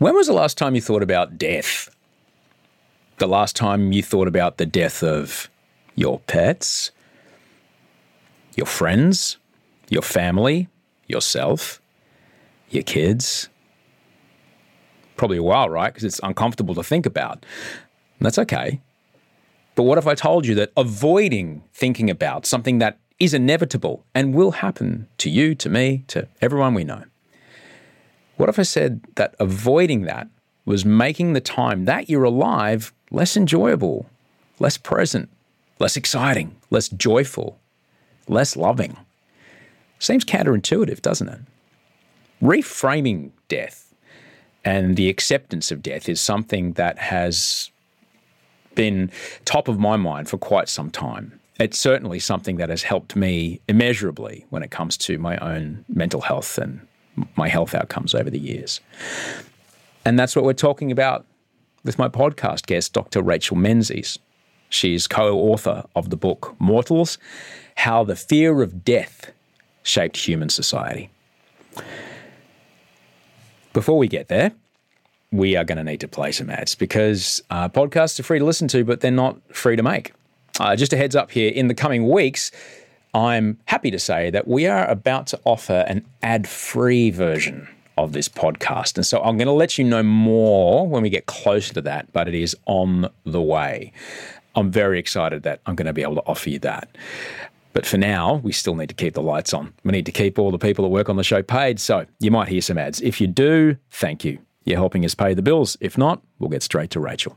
When was the last time you thought about death? The last time you thought about the death of your pets, your friends, your family, yourself, your kids? Probably a while, right? Because it's uncomfortable to think about. That's okay. But what if I told you that avoiding thinking about something that is inevitable and will happen to you, to me, to everyone we know? What if I said that avoiding that was making the time that you're alive less enjoyable, less present, less exciting, less joyful, less loving? Seems counterintuitive, doesn't it? Reframing death and the acceptance of death is something that has been top of my mind for quite some time. It's certainly something that has helped me immeasurably when it comes to my own mental health and my health outcomes over the years. And that's what we're talking about with my podcast guest, Dr. Rachel Menzies. She's co author of the book Mortals How the Fear of Death Shaped Human Society. Before we get there, we are going to need to play some ads because uh, podcasts are free to listen to, but they're not free to make. Uh, just a heads up here in the coming weeks, I'm happy to say that we are about to offer an ad free version of this podcast. And so I'm going to let you know more when we get closer to that, but it is on the way. I'm very excited that I'm going to be able to offer you that. But for now, we still need to keep the lights on. We need to keep all the people that work on the show paid. So you might hear some ads. If you do, thank you. You're helping us pay the bills. If not, we'll get straight to Rachel.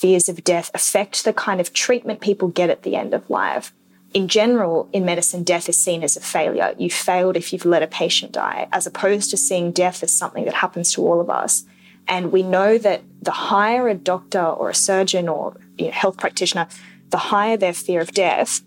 Fears of death affect the kind of treatment people get at the end of life. In general, in medicine, death is seen as a failure. You failed if you've let a patient die, as opposed to seeing death as something that happens to all of us. And we know that the higher a doctor or a surgeon or you know, health practitioner, the higher their fear of death,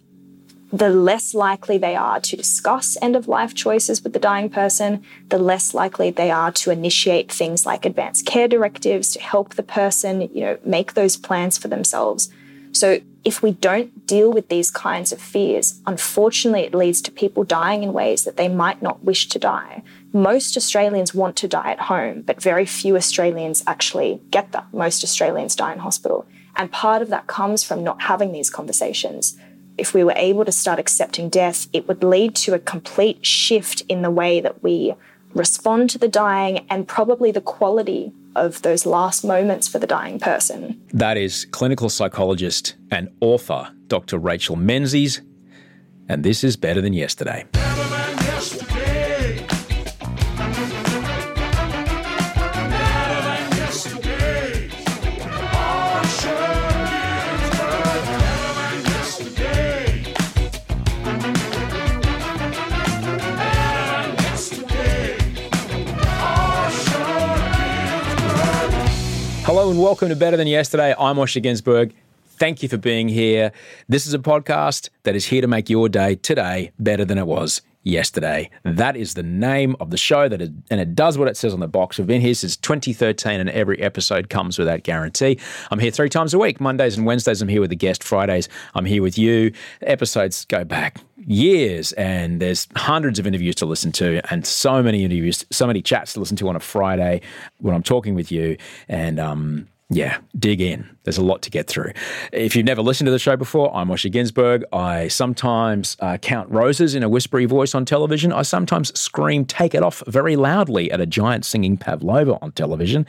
the less likely they are to discuss end of life choices with the dying person, the less likely they are to initiate things like advanced care directives to help the person, you know, make those plans for themselves. So if we don't deal with these kinds of fears, unfortunately it leads to people dying in ways that they might not wish to die. Most Australians want to die at home, but very few Australians actually get that. Most Australians die in hospital. And part of that comes from not having these conversations if we were able to start accepting death, it would lead to a complete shift in the way that we respond to the dying and probably the quality of those last moments for the dying person. That is clinical psychologist and author Dr. Rachel Menzies, and this is Better Than Yesterday. Welcome to Better Than Yesterday. I'm Osher Günsberg. Thank you for being here. This is a podcast that is here to make your day today better than it was yesterday. That is the name of the show that is, and it does what it says on the box. We've been here since 2013 and every episode comes with that guarantee. I'm here three times a week. Mondays and Wednesdays I'm here with a guest. Fridays I'm here with you. Episodes go back years and there's hundreds of interviews to listen to and so many interviews, so many chats to listen to on a Friday when I'm talking with you and um yeah, dig in. There's a lot to get through. If you've never listened to the show before, I'm Osher Günsberg. I sometimes uh, count roses in a whispery voice on television. I sometimes scream, take it off very loudly at a giant singing pavlova on television.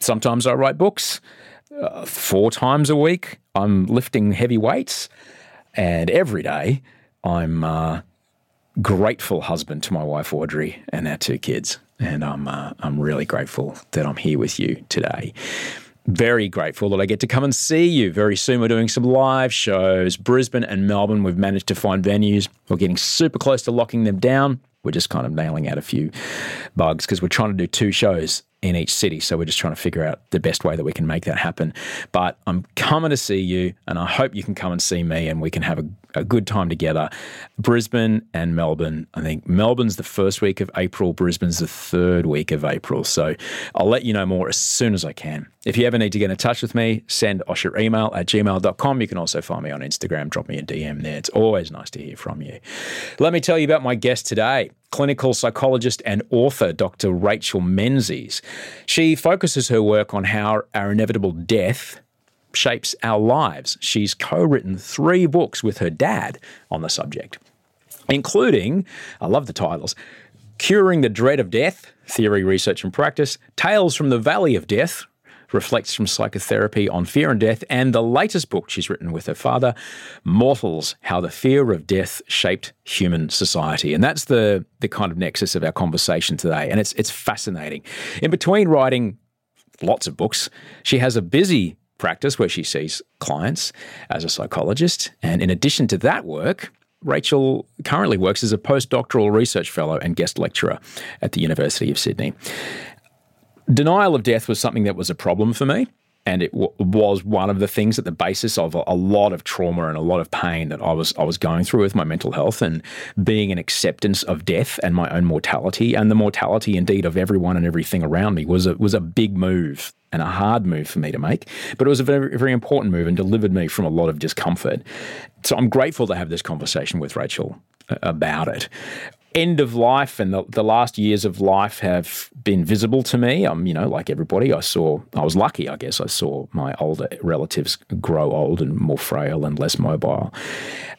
Sometimes I write books. Uh, four times a week, I'm lifting heavy weights. And every day, I'm a grateful husband to my wife, Audrey, and our two kids. And I'm, uh, I'm really grateful that I'm here with you today very grateful that I get to come and see you very soon. We're doing some live shows. Brisbane and Melbourne, we've managed to find venues. We're getting super close to locking them down. We're just kind of nailing out a few bugs because we're trying to do two shows in each city. So we're just trying to figure out the best way that we can make that happen. But I'm coming to see you, and I hope you can come and see me, and we can have a, a good time together. Brisbane and Melbourne. I think Melbourne's the first week of April, Brisbane's the third week of April. So I'll let you know more as soon as I can. If you ever need to get in touch with me, send Osher your email at gmail.com. You can also find me on Instagram, drop me a DM there. It's always nice to hear from you. Let me tell you about my guest today clinical psychologist and author, Dr. Rachel Menzies. She focuses her work on how our inevitable death shapes our lives. She's co written three books with her dad on the subject, including, I love the titles, Curing the Dread of Death Theory, Research, and Practice, Tales from the Valley of Death reflects from psychotherapy on fear and death, and the latest book she's written with her father, Mortals How the Fear of Death Shaped Human Society. And that's the, the kind of nexus of our conversation today. And it's, it's fascinating. In between writing lots of books, she has a busy practice where she sees clients as a psychologist. And in addition to that work, Rachel currently works as a postdoctoral research fellow and guest lecturer at the University of Sydney. Denial of death was something that was a problem for me. And it w- was one of the things at the basis of a, a, lot of trauma and a lot of pain that I was I was going through with my mental health and being an acceptance of death and my own mortality and the mortality indeed of everyone and everything around me was a, was a big move and a hard move for me to make, but it was a very very important move and delivered me from a lot of discomfort. So I'm grateful to have this conversation with Rachel uh, about it end of life and the, the last years of life have been visible to me. I'm, you know, like everybody, I saw, I was lucky, I guess. I saw my older relatives grow old and more frail and less mobile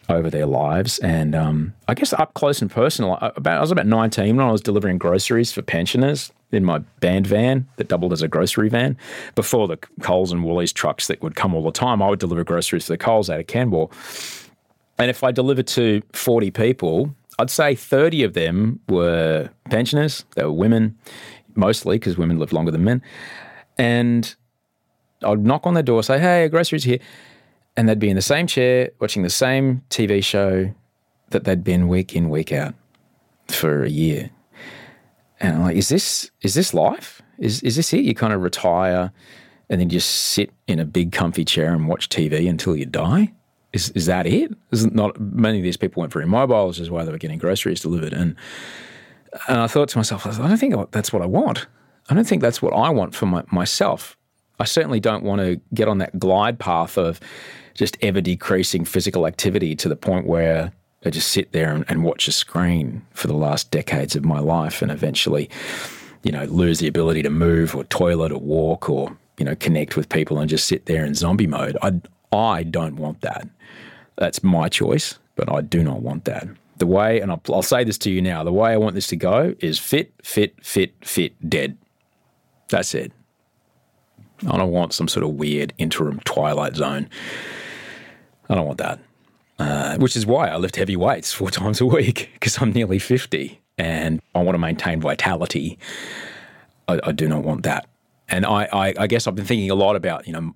over their lives. And um, I guess up close and personal, about, I was about 19 when I was delivering groceries for pensioners in my band van that doubled as a grocery van. Before the Coles and Woolies trucks that would come all the time, I would deliver groceries to the Coles out of Canberra. And if I delivered to 40 people, I'd say 30 of them were pensioners. They were women, mostly because women live longer than men. And I'd knock on their door, say, hey, groceries here. And they'd be in the same chair watching the same TV show that they'd been week in, week out for a year. And I'm like, is this is this life? Is is this it? You kind of retire and then just sit in a big comfy chair and watch TV until you die? Is is that it? Is not many of these people weren't very mobile, which is why they were getting groceries delivered. And and I thought to myself, I don't think that's what I want. I don't think that's what I want for my, myself. I certainly don't want to get on that glide path of just ever decreasing physical activity to the point where I just sit there and, and watch a screen for the last decades of my life and eventually, you know, lose the ability to move or toilet or walk or, you know, connect with people and just sit there in zombie mode. I, I don't want that. That's my choice, but I do not want that. The way, and I'll, I'll say this to you now, the way I want this to go is fit, fit, fit, fit, dead. That's it. I don't want some sort of weird interim twilight zone. I don't want that. Uh, which is why I lift heavy weights four times a week because I'm nearly 50 and I want to maintain vitality. I, I do not want that. And I, I, I, guess I've been thinking a lot about, you know,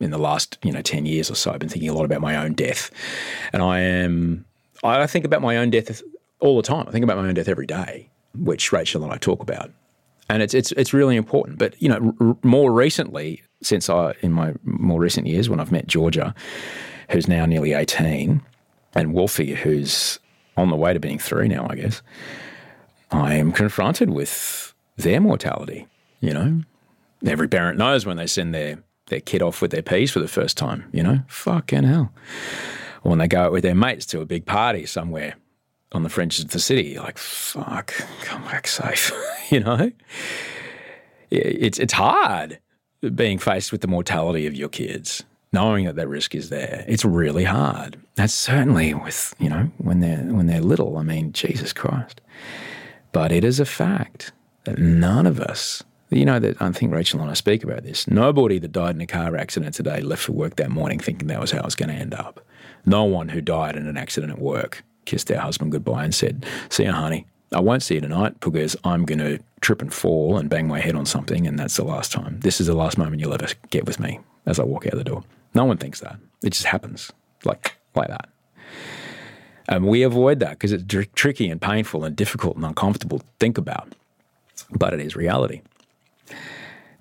in the last you know ten years or so. I've been thinking a lot about my own death, and I am I think about my own death all the time. I think about my own death every day, which Rachel and I talk about, and it's it's it's really important. But you know, r- more recently, since I, in my more recent years, when I've met Georgia, who's now nearly 18, and Wolfie, who's on the way to being three now, I guess, I am confronted with their mortality. You know, every parent knows when they send their, their kid off with their P's for the first time, you know, fucking hell. Or when they go out with their mates to a big party somewhere on the fringes of the city, like, fuck, come back safe, you know? It's, it's hard being faced with the mortality of your kids, knowing that that risk is there. It's really hard. That's certainly with, you know, when they're, when they're little. I mean, Jesus Christ. But it is a fact that none of us, you know, that I think Rachel and I speak about this. Nobody that died in a car accident today left for work that morning thinking that was how it was going to end up. No one who died in an accident at work kissed their husband goodbye and said, See you, honey. I won't see you tonight because I'm going to trip and fall and bang my head on something, and that's the last time. This is the last moment you'll ever get with me as I walk out the door. No one thinks that. It just happens like like that. And we avoid that because it's tr- tricky and painful and difficult and uncomfortable to think about, but it is reality.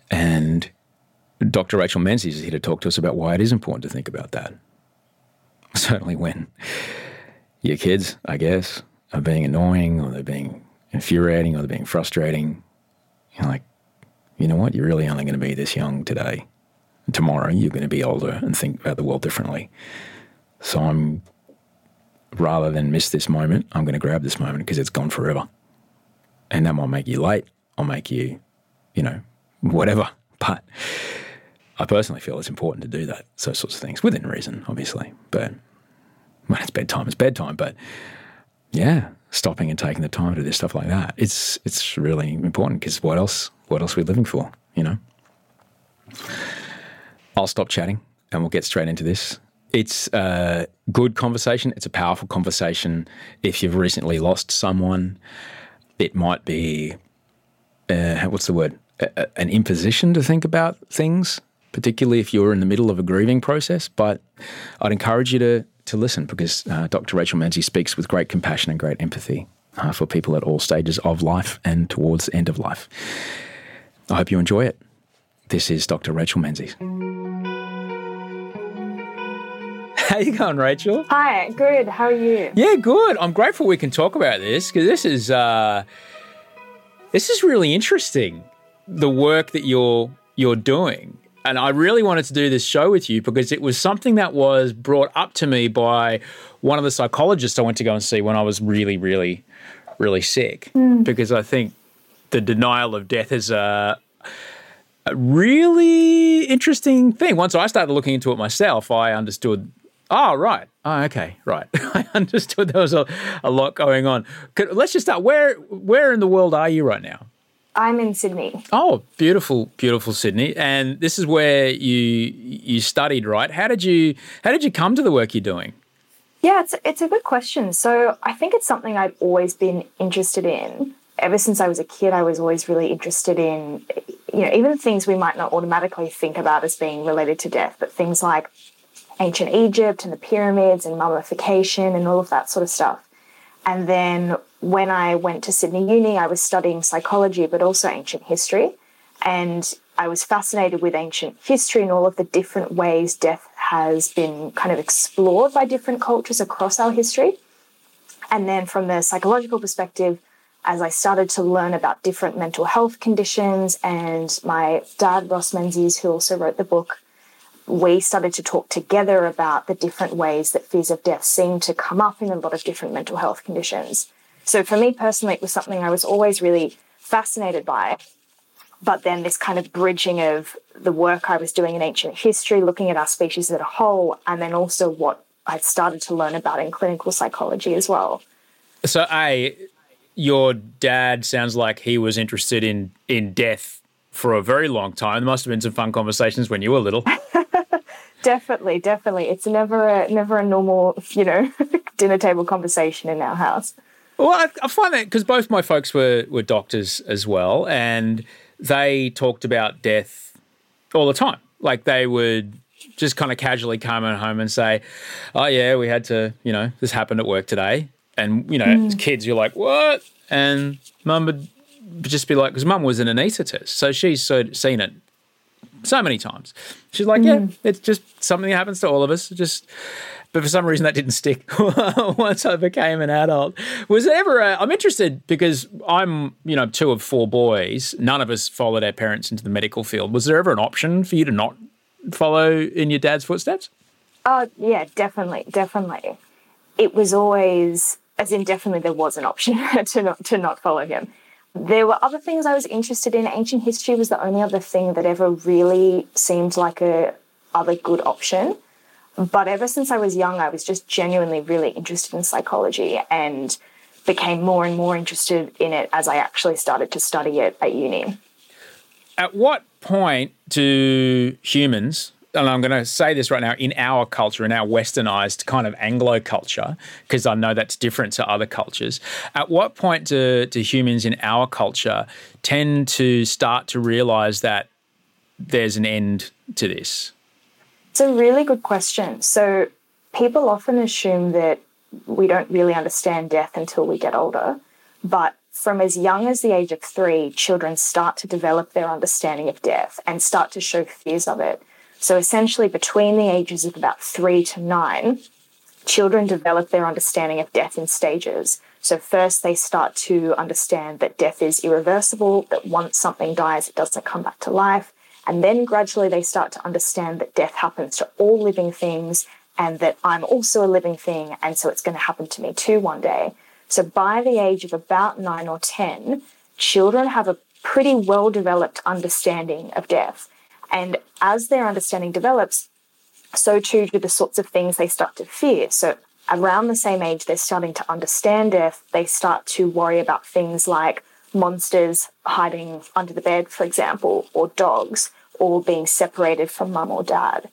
And Dr. Rachel Menzies is here to talk to us about why it is important to think about that. Certainly when your kids, I guess, are being annoying or they're being infuriating or they're being frustrating. You're like, you know what? You're really only going to be this young today. Tomorrow, you're going to be older and think about the world differently. So I'm, rather than miss this moment, I'm going to grab this moment because it's gone forever. And that might make you late or make you, you know, whatever. But I personally feel it's important to do that, those sorts of things, within reason, obviously. But when it's bedtime, it's bedtime. But yeah, stopping and taking the time to do stuff like that. It's it's really important because what else? What else are we living for? You know. I'll stop chatting and we'll get straight into this. It's a good conversation. It's a powerful conversation. If you've recently lost someone, it might be uh, what's the word? A, an imposition to think about things, particularly if you're in the middle of a grieving process. But I'd encourage you to to listen because uh, Dr. Rachel Menzies speaks with great compassion and great empathy uh, for people at all stages of life and towards the end of life. I hope you enjoy it. This is Dr. Rachel Menzies. How you going, Rachel? Hi, good. How are you? Yeah, good. I'm grateful we can talk about this because this is uh, this is really interesting. The work that you're you're doing and I really wanted to do this show with you because it was something that was brought up to me by one of the psychologists I went to go and see when I was really, really, really sick. Mm. Because I think the denial of death is a, a really interesting thing. Once I started looking into it myself, I understood Oh, right. Oh, okay. Right. I understood there was a, a lot going on. Could, let's just start. Where where in the world are you right now? I'm in Sydney. Oh, beautiful, beautiful Sydney. And this is where you you studied, right? How did you how did you come to the work you're doing? Yeah, it's it's a good question. So I think it's something I've always been interested in. Ever since I was a kid, I was always really interested in, you know, even things we might not automatically think about as being related to death, but things like ancient Egypt and the pyramids and mummification and all of that sort of stuff. And then when I went to Sydney Uni, I was studying psychology, but also ancient history. And I was fascinated with ancient history and all of the different ways death has been kind of explored by different cultures across our history. And then from the psychological perspective, as I started to learn about different mental health conditions, and my dad, Ross Menzies, who also wrote the book, we started to talk together about the different ways that fears of death seem to come up in a lot of different mental health conditions. So for me personally, it was something I was always really fascinated by. But then this kind of bridging of the work I was doing in ancient history, looking at our species as a whole, and then also what I'd started to learn about in clinical psychology as well. So, A, your dad sounds like he was interested in in death for a very long time. There must have been some fun conversations when you were little. definitely, definitely. It's never a never a normal, you know, dinner table conversation in our house. Well, I, I find that because both my folks were were doctors as well, and they talked about death all the time. Like they would just kind of casually come home and say, "Oh yeah, we had to, you know, this happened at work today," and you know, mm. as kids, you're like, "What?" And mum would just be like, because mum was an anaesthetist, so she's so seen it so many times. She's like, yeah, mm. it's just something that happens to all of us. Just, but for some reason that didn't stick once I became an adult. Was there ever? i am interested because I'm, you know, two of four boys. None of us followed our parents into the medical field. Was there ever an option for you to not follow in your dad's footsteps? Oh yeah, definitely, definitely. It was always, as in, definitely there was an option to not to not follow him there were other things I was interested in. Ancient history was the only other thing that ever really seemed like a other good option. But ever since I was young, I was just genuinely really interested in psychology and became more and more interested in it as I actually started to study it at uni. At what point do humans and I'm going to say this right now, in our culture, in our westernized kind of Anglo culture, because I know that's different to other cultures, at what point do, do humans in our culture tend to start to realize that there's an end to this? It's a really good question. So, people often assume that we don't really understand death until we get older. But from as young as the age of three, children start to develop their understanding of death and start to show fears of it. So essentially, between the ages of about three to nine, children develop their understanding of death in stages. So, first, they start to understand that death is irreversible, that once something dies, it doesn't come back to life. And then gradually, they start to understand that death happens to all living things and that I'm also a living thing. And so, it's going to happen to me too one day. So, by the age of about nine or 10, children have a pretty well developed understanding of death. And as their understanding develops, so too do the sorts of things they start to fear. So around the same age they're starting to understand death, they start to worry about things like monsters hiding under the bed, for example, or dogs, or being separated from mum or dad.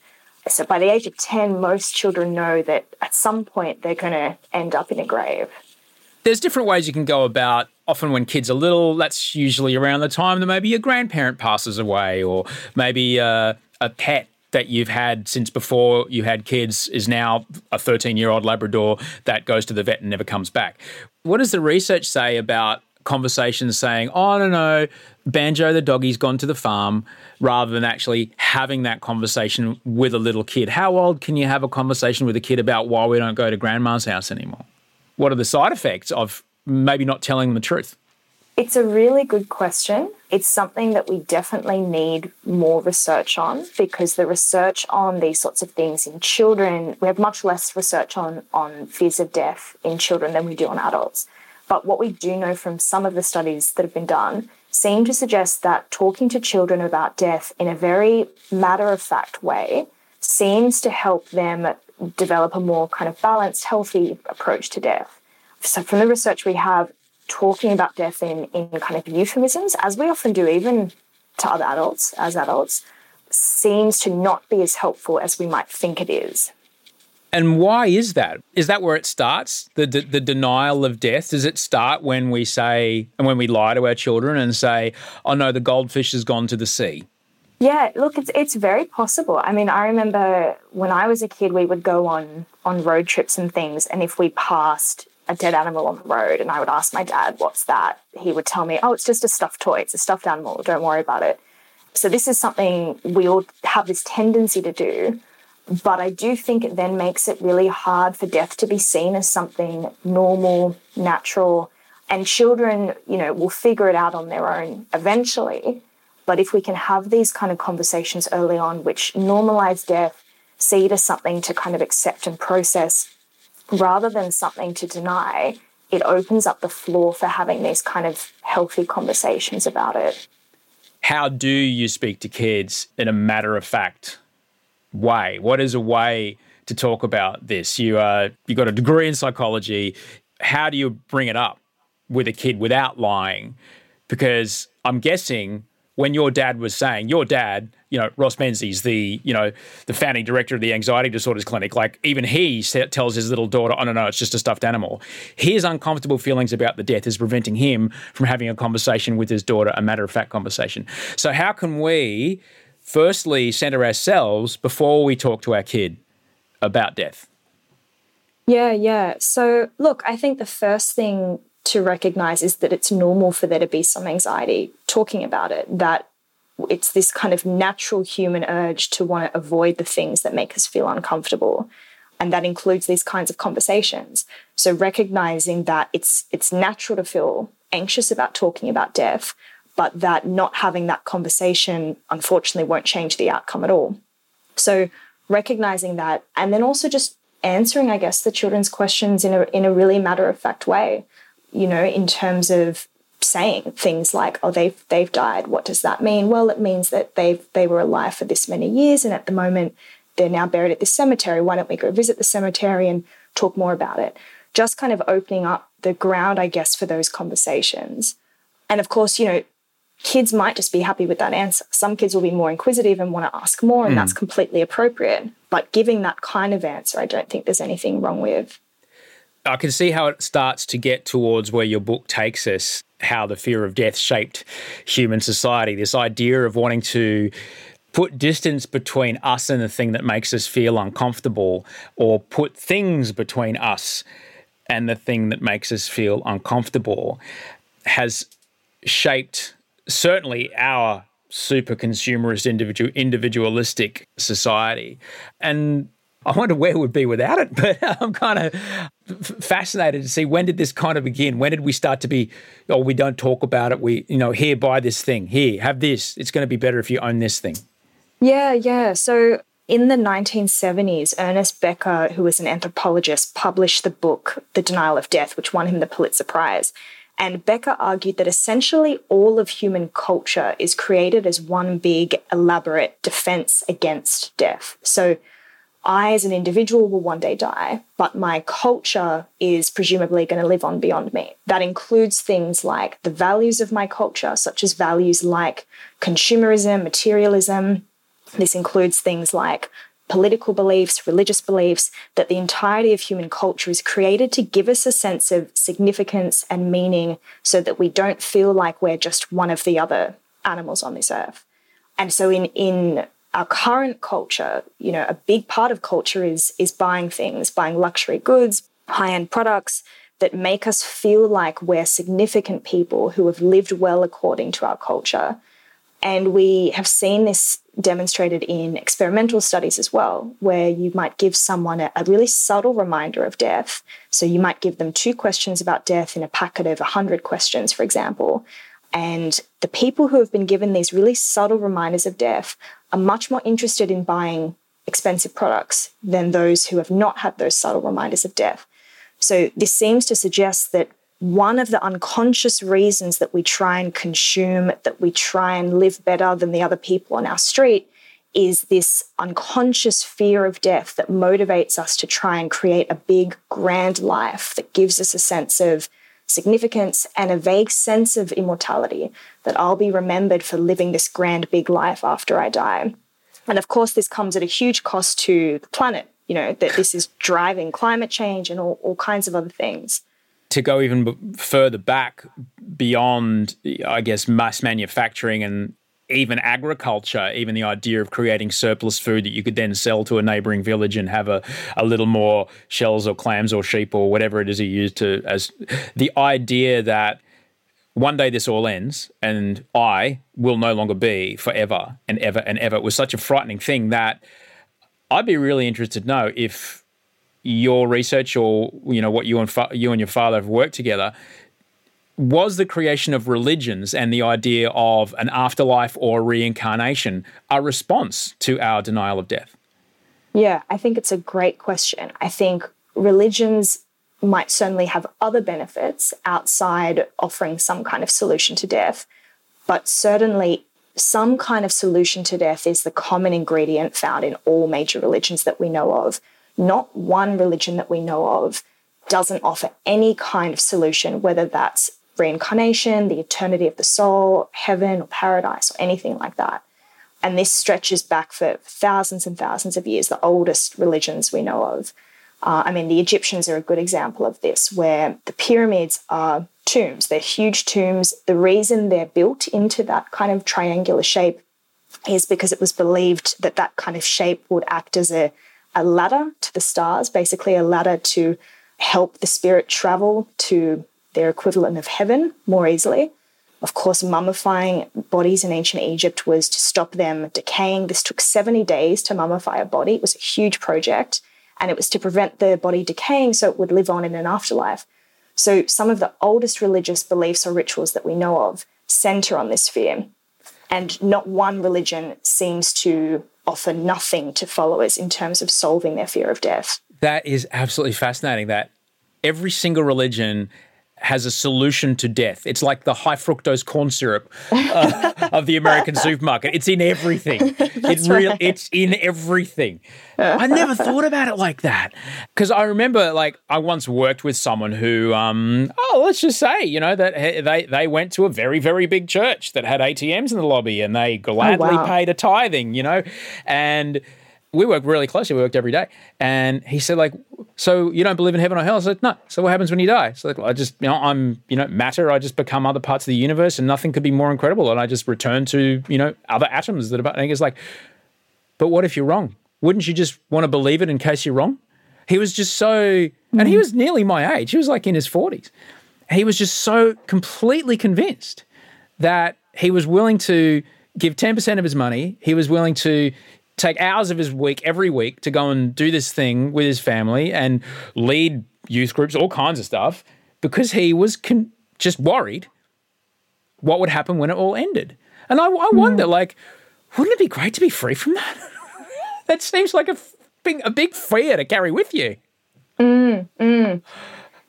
So by the age of 10, most children know that at some point they're going to end up in a grave. There's different ways you can go about often when kids are little, that's usually around the time that maybe your grandparent passes away or maybe uh, a pet that you've had since before you had kids is now a 13 year old Labrador that goes to the vet and never comes back. What does the research say about conversations saying, oh, no, no, Banjo the doggy's gone to the farm, rather than actually having that conversation with a little kid? How old can you have a conversation with a kid about why we don't go to grandma's house anymore? What are the side effects of maybe not telling them the truth? It's a really good question. It's something that we definitely need more research on because the research on these sorts of things in children, we have much less research on, on fears of death in children than we do on adults. But what we do know from some of the studies that have been done seem to suggest that talking to children about death in a very matter of fact way seems to help them develop a more kind of balanced, healthy approach to death. So, from the research we have, talking about death in, in kind of euphemisms, as we often do, even to other adults, as adults, seems to not be as helpful as we might think it is. And why is that? Is that where it starts? The, the, the denial of death? Does it start when we say and when we lie to our children and say, "Oh no, the goldfish has gone to the sea"? Yeah, look, it's it's very possible. I mean, I remember when I was a kid, we would go on on road trips and things, and if we passed a dead animal on the road and I would ask my dad, What's that? He would tell me, Oh, it's just a stuffed toy. It's a stuffed animal. Don't worry about it. So, this is something we all have this tendency to do. But I do think it then makes it really hard for death to be seen as something normal, natural, and children, you know, will figure it out on their own eventually. But if we can have these kind of conversations early on, which normalize death, see it as something to kind of accept and process rather than something to deny, it opens up the floor for having these kind of healthy conversations about it. How do you speak to kids in a matter of fact way? What is a way to talk about this? You uh, you got a degree in psychology. How do you bring it up with a kid without lying? Because I'm guessing when your dad was saying, your dad, you know, Ross Menzies, the, you know, the founding director of the Anxiety Disorders Clinic, like even he tells his little daughter, oh, no, no, it's just a stuffed animal. His uncomfortable feelings about the death is preventing him from having a conversation with his daughter, a matter of fact conversation. So, how can we firstly center ourselves before we talk to our kid about death? Yeah, yeah. So, look, I think the first thing to recognize is that it's normal for there to be some anxiety talking about it, that it's this kind of natural human urge to want to avoid the things that make us feel uncomfortable. And that includes these kinds of conversations. So recognizing that it's it's natural to feel anxious about talking about death, but that not having that conversation unfortunately won't change the outcome at all. So recognizing that and then also just answering, I guess, the children's questions in a in a really matter of fact way, you know, in terms of saying things like, "Oh, they've they've died. What does that mean?" Well, it means that they've they were alive for this many years, and at the moment they're now buried at this cemetery. Why don't we go visit the cemetery and talk more about it? Just kind of opening up the ground, I guess, for those conversations. And of course, you know, kids might just be happy with that answer. Some kids will be more inquisitive and want to ask more, and mm. that's completely appropriate. But giving that kind of answer, I don't think there's anything wrong with. I can see how it starts to get towards where your book takes us, how the fear of death shaped human society. This idea of wanting to put distance between us and the thing that makes us feel uncomfortable, or put things between us and the thing that makes us feel uncomfortable, has shaped certainly our super consumerist individual individualistic society and I wonder where we'd be without it, but I'm kind of fascinated to see when did this kind of begin? When did we start to be, oh, we don't talk about it. We, you know, here, buy this thing. Here, have this. It's going to be better if you own this thing. Yeah, yeah. So in the 1970s, Ernest Becker, who was an anthropologist, published the book The Denial of Death, which won him the Pulitzer Prize. And Becker argued that essentially all of human culture is created as one big, elaborate defense against death. So I, as an individual, will one day die, but my culture is presumably going to live on beyond me. That includes things like the values of my culture, such as values like consumerism, materialism. This includes things like political beliefs, religious beliefs, that the entirety of human culture is created to give us a sense of significance and meaning so that we don't feel like we're just one of the other animals on this earth. And so in, in our current culture, you know, a big part of culture is is buying things, buying luxury goods, high-end products that make us feel like we're significant people who have lived well according to our culture. And we have seen this demonstrated in experimental studies as well, where you might give someone a, a, really subtle reminder of death. So you might give them two questions about death in a packet of 100 questions, for example. And the people who have been given these really subtle reminders of death are much more interested in buying expensive products than those who have not had those subtle reminders of death. So this seems to suggest that one of the unconscious reasons that we try and consume, that we try and live better than the other people on our street, is this unconscious fear of death that motivates us to try and create a big, grand life that gives us a sense of significance and a vague sense of immortality that I'll be remembered for living this grand big life after I die. And of course, this comes at a huge cost to the planet, you know, that this is driving climate change and all, all kinds of other things. To go even further back beyond, I guess, mass manufacturing and even agriculture, even the idea of creating surplus food that you could then sell to a neighboring village and have a, a little more shells or clams or sheep or whatever it is you use to as the idea that one day this all ends and I will no longer be forever and ever and ever. Was such a frightening thing that I'd be really interested to know if your research or you know what you and fa- you and your father have worked together was the creation of religions and the idea of an afterlife or reincarnation a response to our denial of death? Yeah, I think it's a great question. I think religions might certainly have other benefits outside offering some kind of solution to death, but certainly some kind of solution to death is the common ingredient found in all major religions that we know of. Not one religion that we know of doesn't offer any kind of solution, whether that's reincarnation, the eternity of the soul, heaven or paradise, or anything like that. And this stretches back for thousands and thousands of years, the oldest religions we know of. Uh, I mean, the Egyptians are a good example of this, where the pyramids are tombs. They're huge tombs. The reason they're built into that kind of triangular shape is because it was believed that that kind of shape would act as a, a ladder to the stars, basically a ladder to help the spirit travel to their equivalent of heaven more easily. Of course, mummifying bodies in ancient Egypt was to stop them decaying. This took 70 days to mummify a body. It was a huge project, and it was to prevent the body decaying so it would live on in an afterlife. So, some of the oldest religious beliefs or rituals that we know of center on this fear. And not one religion seems to offer nothing to followers in terms of solving their fear of death. That is absolutely fascinating that every single religion has a solution to death. It's like the high fructose corn syrup uh, of the American supermarket. It's in everything. it's real. Right. It's in everything. I never thought about it like that because I remember, like, I once worked with someone who, um, oh, let's just say, you know, that they they went to a very very big church that had ATMs in the lobby and they gladly oh, wow. paid a tithing, you know, and we work really closely. We worked every day. And he said, like, so you don't believe in heaven or hell? I said, no. So what happens when you die? So like, I just, you know, I'm, you know, matter. I just become other parts of the universe and nothing could be more incredible. And I just return to, you know, other atoms that are, and he's like, but what if you're wrong? Wouldn't you just want to believe it in case you're wrong? He was just so, mm-hmm. and he was nearly my age. He was like in his 40s. He was just so completely convinced that he was willing to give 10% of his money. He was willing to take hours of his week every week to go and do this thing with his family and lead youth groups, all kinds of stuff, because he was con- just worried what would happen when it all ended. And I, I wonder, mm. like, wouldn't it be great to be free from that? that seems like a big, a big fear to carry with you. Mm, mm.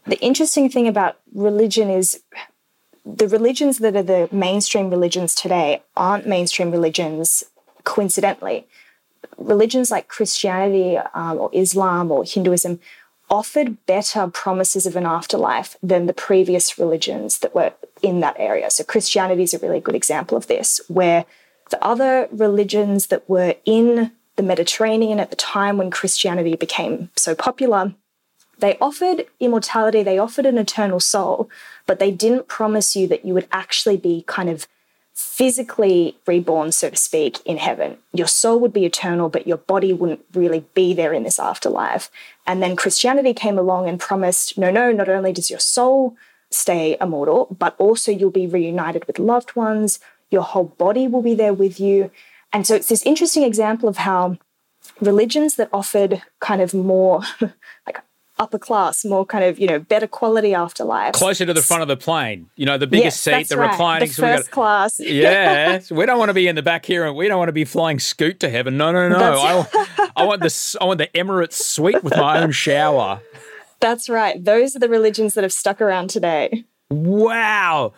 The interesting thing about religion is the religions that are the mainstream religions today aren't mainstream religions coincidentally religions like Christianity um, or Islam or Hinduism offered better promises of an afterlife than the previous religions that were in that area. So Christianity is a really good example of this, where the other religions that were in the Mediterranean at the time when Christianity became so popular, they offered immortality, they offered an eternal soul, but they didn't promise you that you would actually be kind of physically reborn, so to speak, in heaven. Your soul would be eternal, but your body wouldn't really be there in this afterlife. And then Christianity came along and promised no, no, not only does your soul stay immortal, but also you'll be reunited with loved ones, your whole body will be there with you. And so it's this interesting example of how religions that offered kind of more like upper class, more kind of, you know, better quality afterlife. Closer to the front of the plane, you know, the biggest yes, seat, the right. reclining. The first so class. Yeah. so we don't want to be in the back here and we don't want to be flying Scoot to heaven. No, no, no. I, I want the I want the Emirates suite with my own shower. That's right. Those are the religions that have stuck around today. Wow.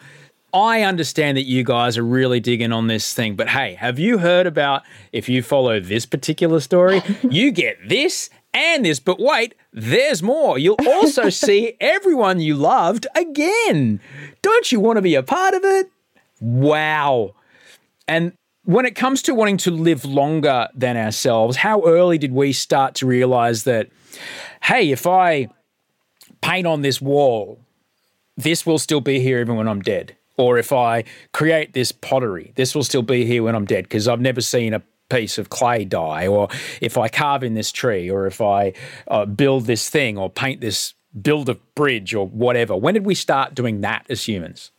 I understand that you guys are really digging on this thing, but hey, have you heard about if you follow this particular story, you get this and this, but wait, there's more. You'll also see everyone you loved again. Don't you want to be a part of it? Wow. And when it comes to wanting to live longer than ourselves, how early did we start to realize that, hey, if I paint on this wall, this will still be here even when I'm dead? Or if I create this pottery, this will still be here when I'm dead because I've never seen a piece of clay die, or if I carve in this tree, or if I uh, build this thing, or paint this, build a bridge, or whatever. When did we start doing that as humans?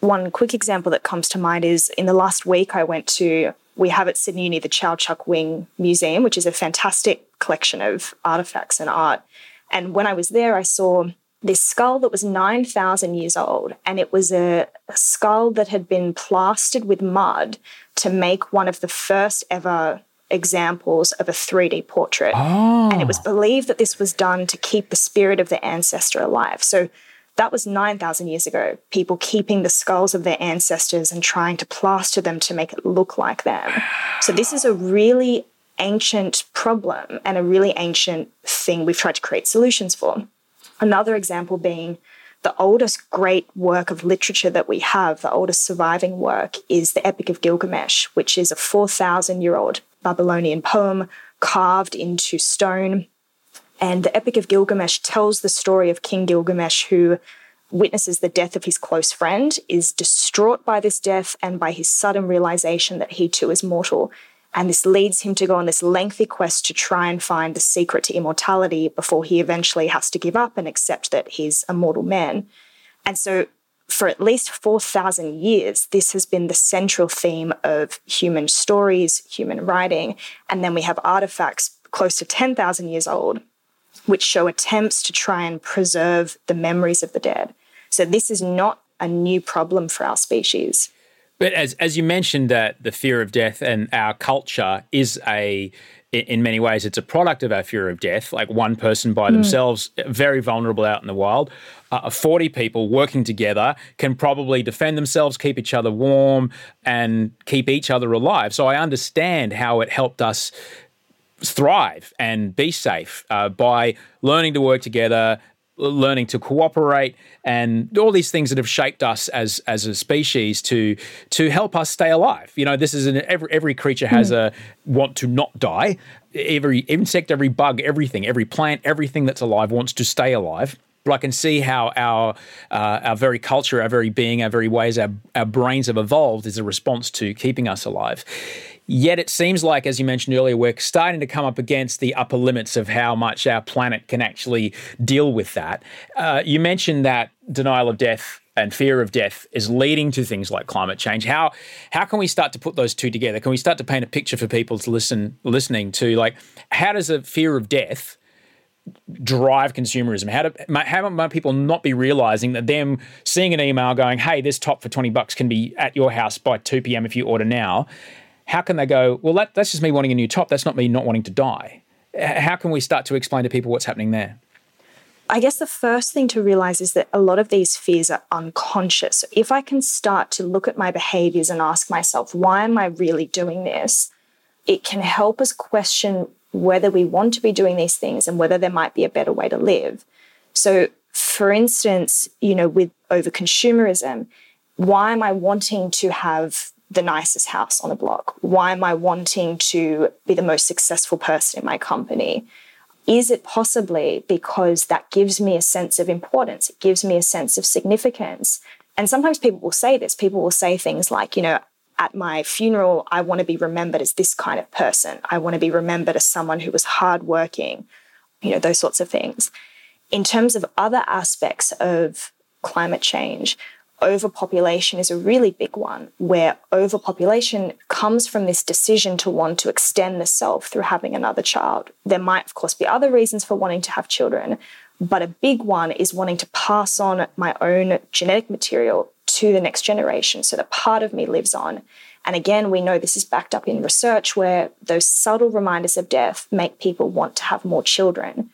One quick example that comes to mind is in the last week, I went to, we have at Sydney Uni the Chau Chak Wing Museum, which is a fantastic collection of artifacts and art. And when I was there, I saw this skull that was 9,000 years old. And it was a, a, skull that had been plastered with mud to make one of the first ever examples of a 3D portrait. Oh. And it was oh. believed that this was done to keep the spirit of the ancestor alive. So that was 9,000 years ago, people keeping the skulls of their ancestors and trying to plaster them to make it look like them. So this is a really ancient problem and a really ancient thing we've tried to create solutions for. Another example being the oldest great work of literature that we have, the oldest surviving work, is the Epic of Gilgamesh, which is a 4,000 year old Babylonian poem carved into stone. And the Epic of Gilgamesh tells the story of King Gilgamesh, who witnesses the death of his close friend, is distraught by this death and by his sudden realization that he too is mortal, and this leads him to go on this lengthy quest to try and find the secret to immortality before he eventually has to give up and accept that he's a mortal man. And so for at least 4,000 years, this has been the central theme of human stories, human writing. And then we have artifacts close to 10,000 years old, which show attempts to try and preserve the memories of the dead. So this is not a new problem for our species. But as as you mentioned that the fear of death and our culture is a in many ways it's a product of our fear of death. Like one person by mm. themselves very vulnerable out in the wild. Uh, 40 people working together can probably defend themselves keep each other warm and keep each other alive. So i understand how it helped us thrive and be safe uh, by learning to work together learning to cooperate and all these things that have shaped us as as a species to to help us stay alive you know this is an every every creature has mm. a want to not die every insect every bug everything every plant everything that's alive wants to stay alive but I can see how our uh, our very culture, our very being, our very ways, our, our brains have evolved as a response to keeping us alive. Yet it seems like, as you mentioned earlier, we're starting to come up against the upper limits of how much our planet can actually deal with that. Uh, you mentioned that denial of death and fear of death is leading to things like climate change. How how can we start to put those two together? Can we start to paint a picture for people to listen listening to like how does a fear of death drive consumerism? How do how might people not be realizing that them seeing an email going, "Hey, this top for twenty bucks can be at your house by two p.m. if you order now," how can they go, well, that, that's just me wanting a new top. That's not me not wanting to die. How can we start to explain to people what's happening there? I guess the first thing to realize is that a lot of these fears are unconscious. So if I can start to look at my behaviors and ask myself, why am I really doing this? It can help us question whether we want to be doing these things and whether there might be a better way to live. So, for instance, you know, with over consumerism, why am I wanting to have the nicest house on the block? Why am I wanting to be the most successful person in my company? Is it possibly because that gives me a sense of importance? It gives me a sense of significance. And sometimes people will say this. People will say things like, you know, at my funeral, I want to be remembered as this kind of person. I want to be remembered as someone who was hardworking, you know, those sorts of things. In terms of other aspects of climate change, overpopulation is a really big one, where overpopulation comes from this decision to want to extend the self through having another child. There might, of course, be other reasons for wanting to have children, but a big one is wanting to pass on my own genetic material to the next generation so that part of me lives on. And again, we know this is backed up in research where those subtle reminders of death make people want to have more children.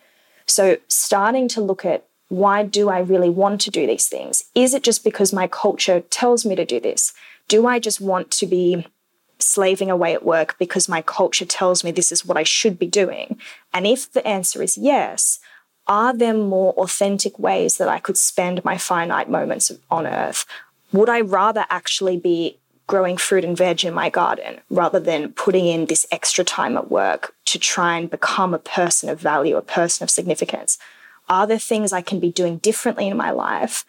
So, starting to look at why do I really want to do these things? Is it just because my culture tells me to do this? Do I just want to be slaving away at work because my culture tells me this is what I should be doing? And if the answer is yes, are there more authentic ways that I could spend my finite moments on earth? Would I rather actually be growing fruit and veg in my garden rather than putting in this extra time at work to try and become a person of value, a person of significance? Are there things I can be doing differently in my life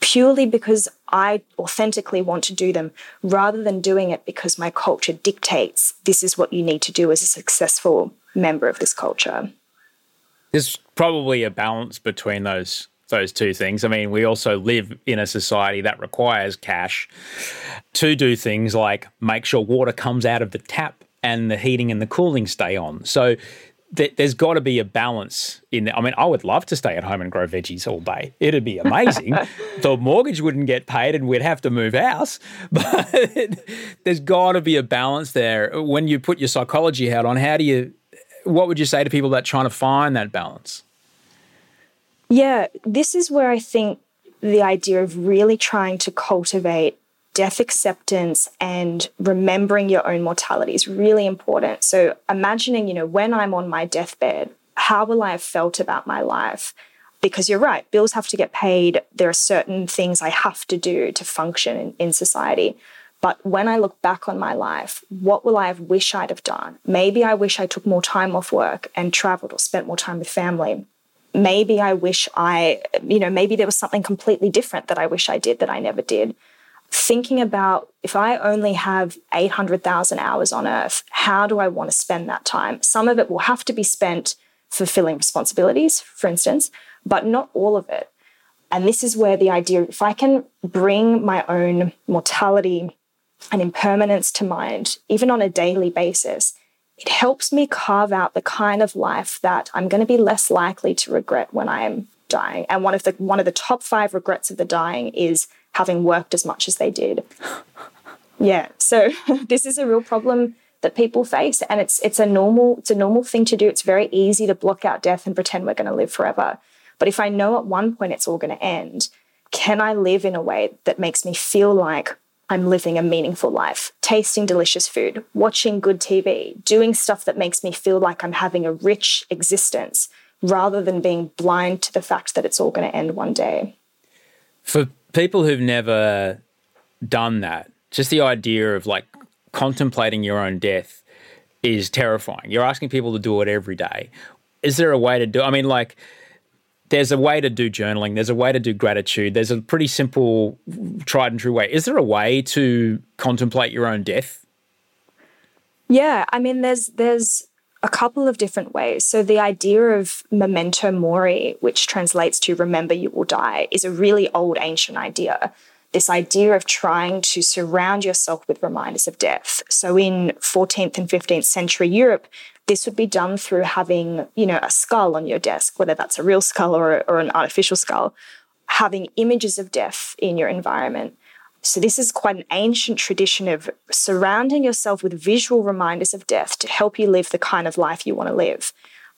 purely because I authentically want to do them rather than doing it because my culture dictates this is what you need to do as a successful member of this culture? There's probably a balance between those those two things. I mean, we also live in a society that requires cash to do things like make sure water comes out of the tap and the heating and the cooling stay on. So there's got to be a balance in there. I mean, I would love to stay at home and grow veggies all day. It'd be amazing. the mortgage wouldn't get paid and we'd have to move house. But there's got to be a balance there. When you put your psychology hat on, how do you, what would you say to people that trying to find that balance? Yeah, this is where I think the idea of really trying to cultivate death acceptance and remembering your own mortality is really important. So imagining, you know, when I'm on my deathbed, how will I have felt about my life? Because you're right, bills have to get paid. There are certain things I have to do to function in, in society. But when I look back on my life, what will I have wished I'd have done? Maybe I wish I took more time off work and traveled or spent more time with family. Maybe I wish I, you know, maybe there was something completely different that I wish I did that I never did thinking about if I only have 800,000 hours on earth, how do I want to spend that time? Some of it will have to be spent fulfilling responsibilities, for instance, but not all of it. And this is where the idea if I can bring my own mortality and impermanence to mind, even on a daily basis, it helps me carve out the kind of life that I'm going to be less likely to regret when I am dying. And one of the one of the top five regrets of the dying is having worked as much as they did. yeah. So this is a real problem that people face. And it's it's a normal, it's a normal thing to do. It's very easy to block out death and pretend we're going to live forever. But if I know at one point it's all going to end, can I live in a way that makes me feel like I'm living a meaningful life, tasting delicious food, watching good TV, doing stuff that makes me feel like I'm having a rich existence rather than being blind to the fact that it's all going to end one day. For people who've never done that, just the idea of like contemplating your own death is terrifying. You're asking people to do it every day. Is there a way to do I mean like there's a way to do journaling, there's a way to do gratitude, there's a pretty simple, tried and true way. Is there a way to contemplate your own death? Yeah, I mean, there's there's a couple of different ways. So the idea of memento mori, which translates to remember you will die, is a really old ancient idea. This idea of trying to surround yourself with reminders of death. So in 14th and 15th century Europe, this would be done through having, you know, a skull on your desk, whether that's a real skull or, or an artificial skull, having images of death in your environment. So, this is quite an ancient tradition of surrounding yourself with visual reminders of death to help you live the kind of life you want to live.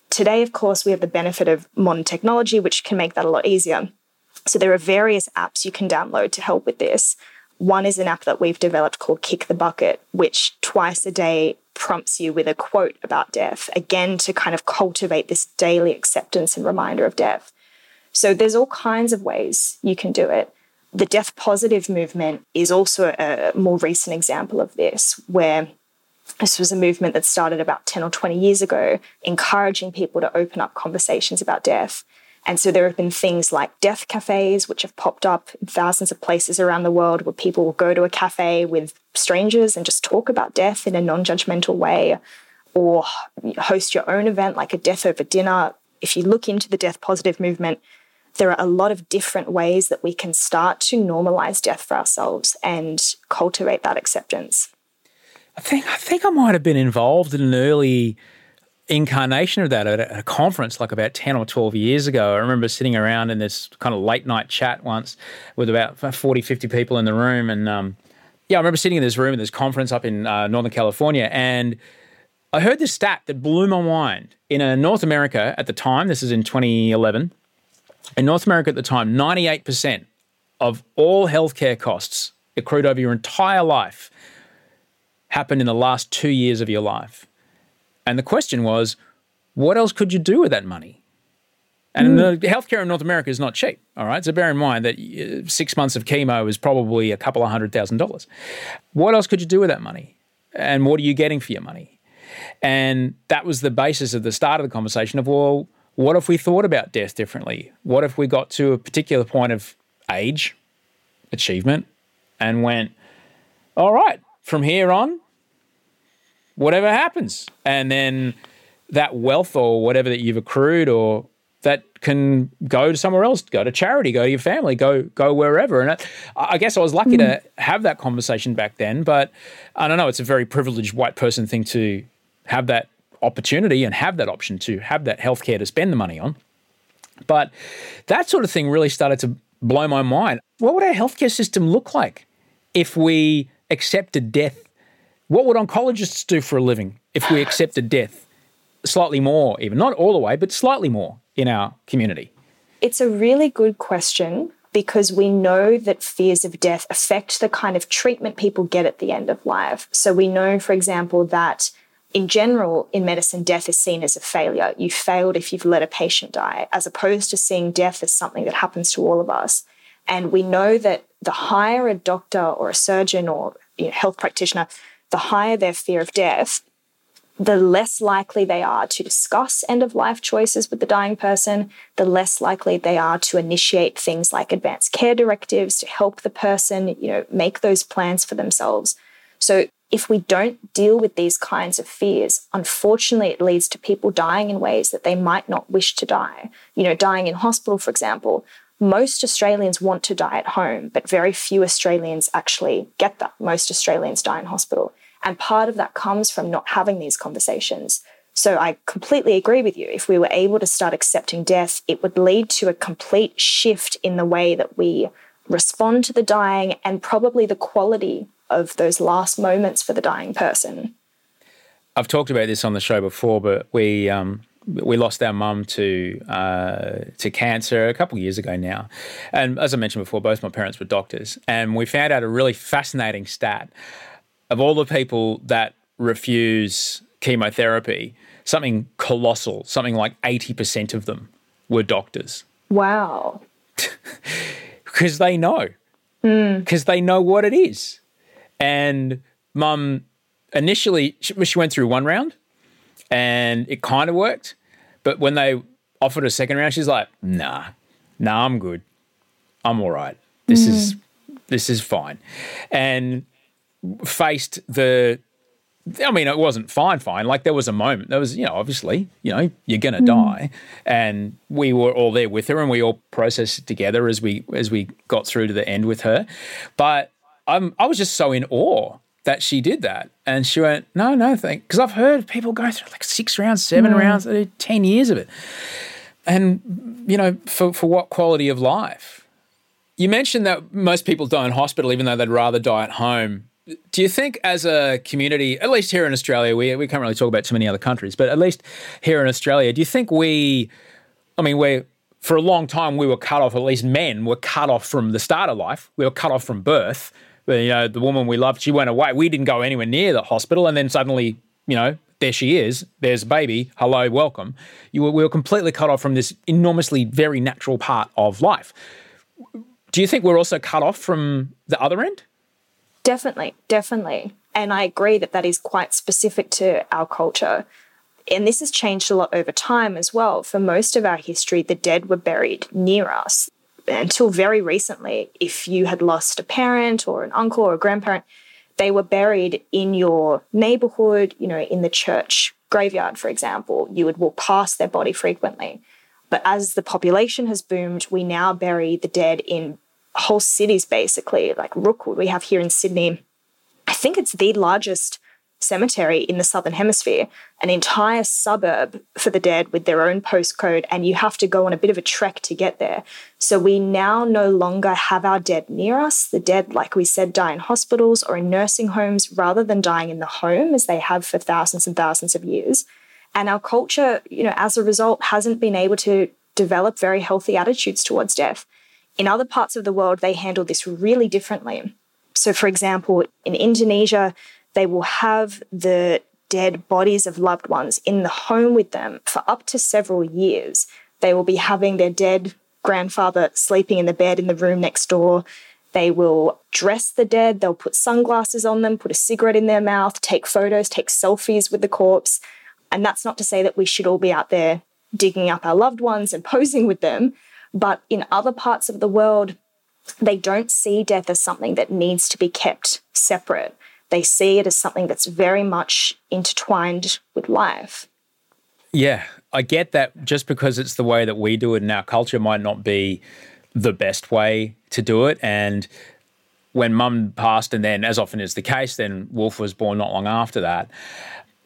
Today, of course, we have the benefit of modern technology, which can make that a lot easier. So, there are various apps you can download to help with this. One is an app that we've developed called Kick the Bucket, which twice a day prompts you with a quote about death, again, to kind of cultivate this daily acceptance and reminder of death. So there's all kinds of ways you can do it. The death positive movement is also a more recent example of this, where this was a movement that started about 10 or 20 years ago, encouraging people to open up conversations about death. And so there have been things like death cafes, which have popped up in thousands of places around the world where people will go to a cafe with strangers and just talk about death in a non judgmental way, or host your own event like a death over dinner. If you look into the death positive movement, there are a lot of different ways that we can start to normalize death for ourselves and cultivate that acceptance. I think I think I might have been involved in an early incarnation of that at a, conference like about 10 or 12 years ago. I remember sitting around in this kind of late night chat once with about 40, 50 people in the room. And um, yeah, I remember sitting in this room at this conference up in uh, Northern California. And I heard this stat that blew my mind. In uh, North America at the time, this is in 2011, in North America at the time, 98% of all healthcare costs accrued over your entire life happened in the last two years of your life. And the question was, what else could you do with that money? And mm. the healthcare in North America is not cheap. All right. So bear in mind that uh, six months of chemo is probably a couple of hundred thousand dollars. What else could you do with that money? And what are you getting for your money? And that was the basis of the start of the conversation of, well, what if we thought about death differently? What if we got to a particular point of age, achievement, and went, all right, from here on, whatever happens. And then that wealth or whatever that you've accrued or that can go to somewhere else, go to charity, go to your family, go go wherever. And I, I guess I was lucky mm. to have that conversation back then, but I don't know, it's a very privileged white person thing to have that opportunity and have that option to have that healthcare to spend the money on. But that sort of thing really started to blow my mind. What would our healthcare system look like if we accepted death what would oncologists do for a living if we accepted death slightly more, even not all the way, but slightly more in our community? It's a really good question because we know that fears of death affect the kind of treatment people get at the end of life. So we know, for example, that in general, in medicine, death is seen as a failure. You failed if you've let a patient die, as opposed to seeing death as something that happens to all of us. And we know that the higher a doctor or a surgeon or you know, health practitioner the higher their fear of death, the less likely they are to discuss end of life choices with the dying person, the less likely they are to initiate things like advanced care directives to help the person, you know, make those plans for themselves. So if we don't deal with these kinds of fears, unfortunately, it leads to people dying in ways that they might not wish to die. You know, dying in hospital, for example, most Australians want to die at home, but very few Australians actually get that. Most Australians die in hospital. And part of that comes from not having these conversations. So I completely agree with you. If we were able to start accepting death, it would lead to a complete shift in the way that we respond to the dying and probably the quality of those last moments for the dying person. I've talked about this on the show before, but we um, we lost our mum to uh, to cancer a couple of years ago now, and as I mentioned before, both my parents were doctors, and we found out a really fascinating stat of all the people that refuse chemotherapy. Something colossal, something like eighty percent of them were doctors. Wow. Because they know, because mm. they know what it is, and mum initially she, she went through one round and it kind of worked. But when they offered a second round, she's like, nah, nah, I'm good. I'm all right. This mm. is this is fine. And faced the I mean, it wasn't fine, fine. Like there was a moment. There was, you know, obviously, you know, you're gonna mm. die, and we were all there with her, and we all processed it together as we as we got through to the end with her. But I'm I was just so in awe that she did that. And she went, no, no, thank, because I've heard people go through like six rounds, seven mm. rounds, 10 years of it. And, you know, for, for what quality of life? You mentioned that most people die in hospital, even though they'd rather die at home. Do you think, as a community, at least here in Australia, we, we can't really talk about too many other countries, but at least here in Australia, do you think we, I mean, we're, for a long time, we were cut off, at least men were cut off from the start of life. We were cut off from birth you know, the woman we loved, she went away. We didn't go anywhere near the hospital. And then suddenly, you know, there she is. There's a baby. Hello, welcome. You were, we were completely cut off from this enormously very natural part of life. Do you think we're also cut off from the other end? Definitely, definitely. And I agree that that is quite specific to our culture. And this has changed a lot over time as well. For most of our history, the dead were buried near us until very recently, if you had lost a parent or an uncle or a grandparent, they were buried in your neighborhood, you know, in the church graveyard, for example. You would walk past their body frequently. But as the population has boomed, we now bury the dead in whole cities, basically, like Rookwood, we have here in Sydney. I think it's the largest cemetery in the Southern Hemisphere, an entire suburb for the dead with their own postcode, and you have to go on a bit of a trek to get there. So we now no longer have our dead near us. The dead, like we said, die in hospitals or in nursing homes rather than dying in the home as they have for thousands and thousands of years. And our culture, you know, as a result, hasn't been able to develop very healthy attitudes towards death. In other parts of the world, they handle this really differently. So, for example, in Indonesia, they will have the dead bodies of loved ones in the home with them for up to several years. They will be having their dead grandfather sleeping in the bed in the room next door. They will dress the dead, they'll put sunglasses on them, put a cigarette in their mouth, take photos, take selfies with the corpse. And that's not to say that we should all be out there digging up our loved ones and posing with them. But in other parts of the world, they don't see death as something that needs to be kept separate. They see it as something that's very much intertwined with life. Yeah, I get that just because it's the way that we do it in our culture might not be the best way to do it. And when mum passed, and then, as often is the case, then Wolf was born not long after that,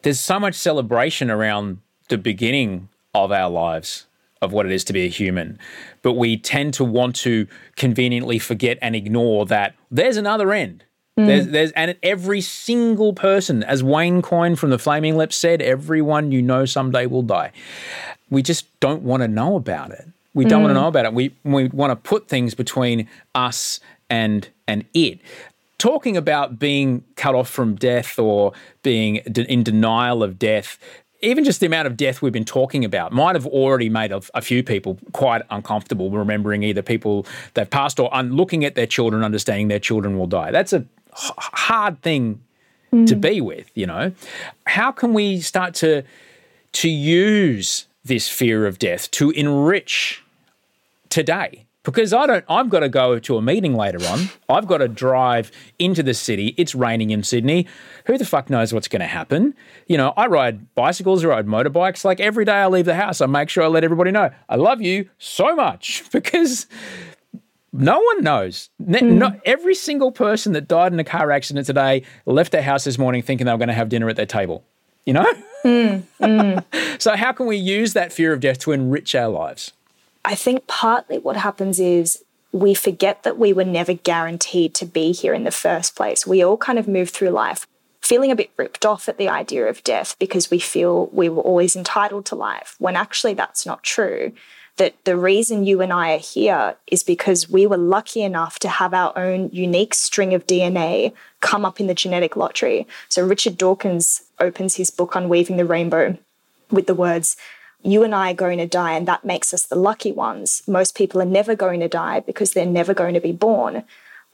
there's so much celebration around the beginning of our lives of what it is to be a human. But we tend to want to conveniently forget and ignore that there's another end. Mm. There's, there's, and every single person, as Wayne Coyne from the Flaming Lips said, everyone you know someday will die. We just don't want to know about it. We don't mm. want to know about it. We we want to put things between us and and it. Talking about being cut off from death or being in denial of death, even just the amount of death we've been talking about might have already made a, a few people quite uncomfortable remembering either people they've passed or un- looking at their children, understanding their children will die. That's a hard thing mm. to be with, you know. How can we start to to use this fear of death to enrich today because I don't. I've got to go to a meeting later on. I've got to drive into the city. It's raining in Sydney. Who the fuck knows what's going to happen? You know, I ride bicycles, I ride motorbikes. Like every day I leave the house, I make sure I let everybody know I love you so much because no one knows. Ne- hmm. Not every single person that died in a car accident today left their house this morning thinking they were going to have dinner at their table. You know. Hmm, hmm. so how can we use that fear of death to enrich our lives? I think partly what happens is we forget that we were never guaranteed to be here in the first place. We all kind of move through life feeling a bit ripped off at the idea of death because we feel we were always entitled to life, when actually that's not true. That the reason you and I are here is because we were lucky enough to have our own unique string of DNA come up in the genetic lottery. So Richard Dawkins opens his book Unweaving the Rainbow with the words, you and I are going to die, and that makes us the lucky ones. Most people are never going to die because they're never going to be born.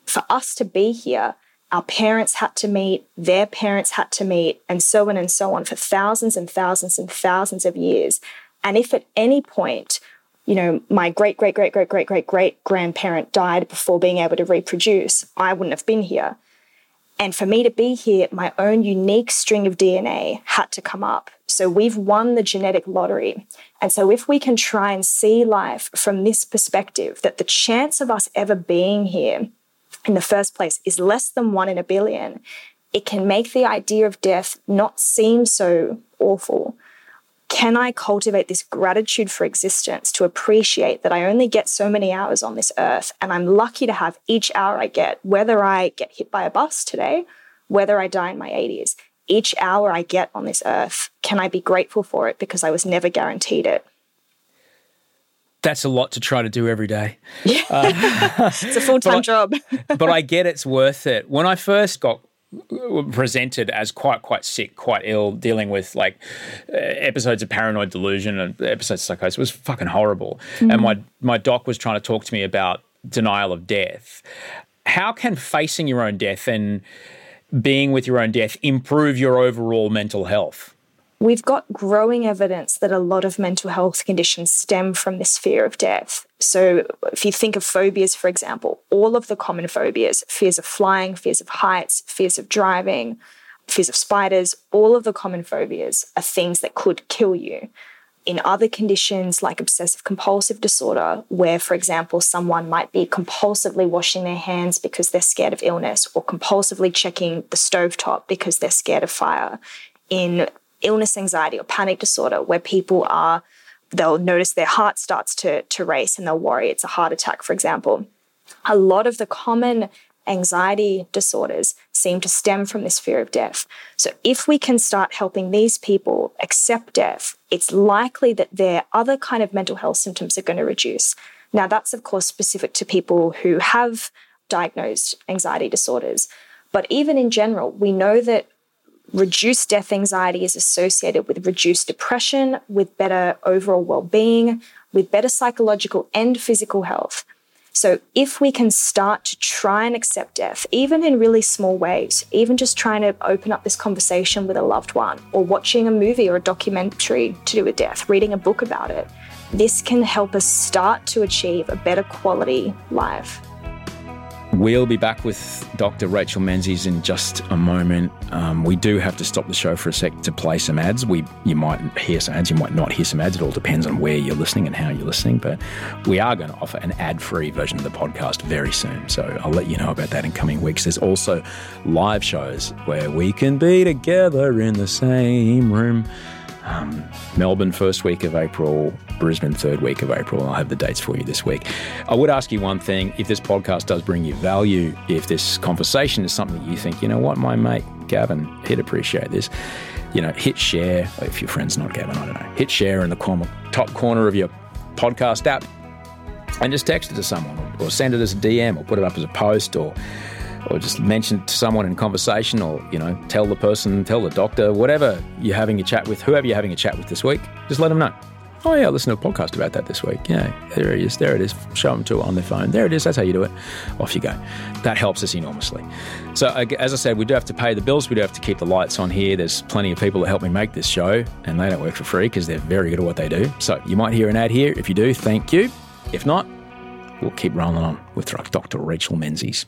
For us to be here, our parents had to meet, their parents had to meet, and so on and so on for thousands and thousands and thousands of years. And if at any point, you know, my great, great, great, great, great, great, great grandparent died before being able to reproduce, I wouldn't have been here. And for me to be here, my own unique string of DNA had to come up. So we've won the genetic lottery. And so if we can try and see life from this perspective, that the chance of us ever being here in the first place is less than one in a billion, it can make the idea of death not seem so awful. Can I cultivate this gratitude for existence to appreciate that I only get so many hours on this earth and I'm lucky to have each hour I get, whether I get hit by a bus today, whether I die in my 80s? Each hour I get on this earth, can I be grateful for it because I was never guaranteed it? That's a lot to try to do every day. Yeah, It's a full time job. but I get it's worth it. When I first got presented as quite quite sick, quite ill, dealing with like uh, episodes of paranoid delusion and episodes of psychosis it was fucking horrible. And my my doc was trying to talk to me about denial of death. How can facing your own death and being with your own death improve your overall mental health? We've got growing evidence that a lot of mental health conditions stem from this fear of death. So, if you think of phobias, for example, all of the common phobias fears of flying, fears of heights, fears of driving, fears of spiders all of the common phobias are things that could kill you. In other conditions like obsessive compulsive disorder, where, for example, someone might be compulsively washing their hands because they're scared of illness, or compulsively checking the stovetop because they're scared of fire. In illness anxiety or panic disorder where people are they'll notice their heart starts to, to race and they'll worry it's a heart attack for example. A lot of the common anxiety disorders seem to stem from this fear of death. So if we can start helping these people accept death it's likely that their other kind of mental health symptoms are going to reduce. Now that's of course specific to people who have diagnosed anxiety disorders. But even in general we know that reduced death anxiety is associated with reduced depression, with better overall well being, with better psychological and physical health. So, if we can start to try and accept death, even in really small ways, even just trying to open up this conversation with a loved one, or watching a movie or a documentary to do with death, reading a book about it, this can help us start to achieve a better quality life. We'll be back with Dr. Rachel Menzies in just a moment. Um, we do have to stop the show for a sec to play some ads. We you might hear some ads, you might not hear some ads. It all depends on where you're listening and how you're listening. But we are going to offer an ad-free version of the podcast very soon. So I'll let you know about that in coming weeks. There's also live shows where we can be together in the same room. Um, Melbourne first week of April, Brisbane third week of April. I'll have the dates for you this week. I would ask you one thing: if this podcast does bring you value, if this conversation is something you think, you know what, my mate Gavin, he'd appreciate this. You know, hit share. If your friend's not Gavin, I don't know. Hit share in the top corner of your podcast app, and just text it to someone, or send it as a DM, or put it up as a post, or or just mention it to someone in conversation or, you know, tell the person, tell the doctor, whatever you're having a chat with, whoever you're having a chat with this week, just let them know. Oh, yeah, I listened to a podcast about that this week. Yeah, there it is. There it is. Show them to it on their phone. There it is. That's how you do it. Off you go. That helps us enormously. So, as I said, we do have to pay the bills. We do have to keep the lights on here. There's plenty of people that help me make this show, and they don't work for free because they're very good at what they do. So, you might hear an ad here. If you do, thank you. If not, we'll keep rolling on with Dr. Rachel Menzies.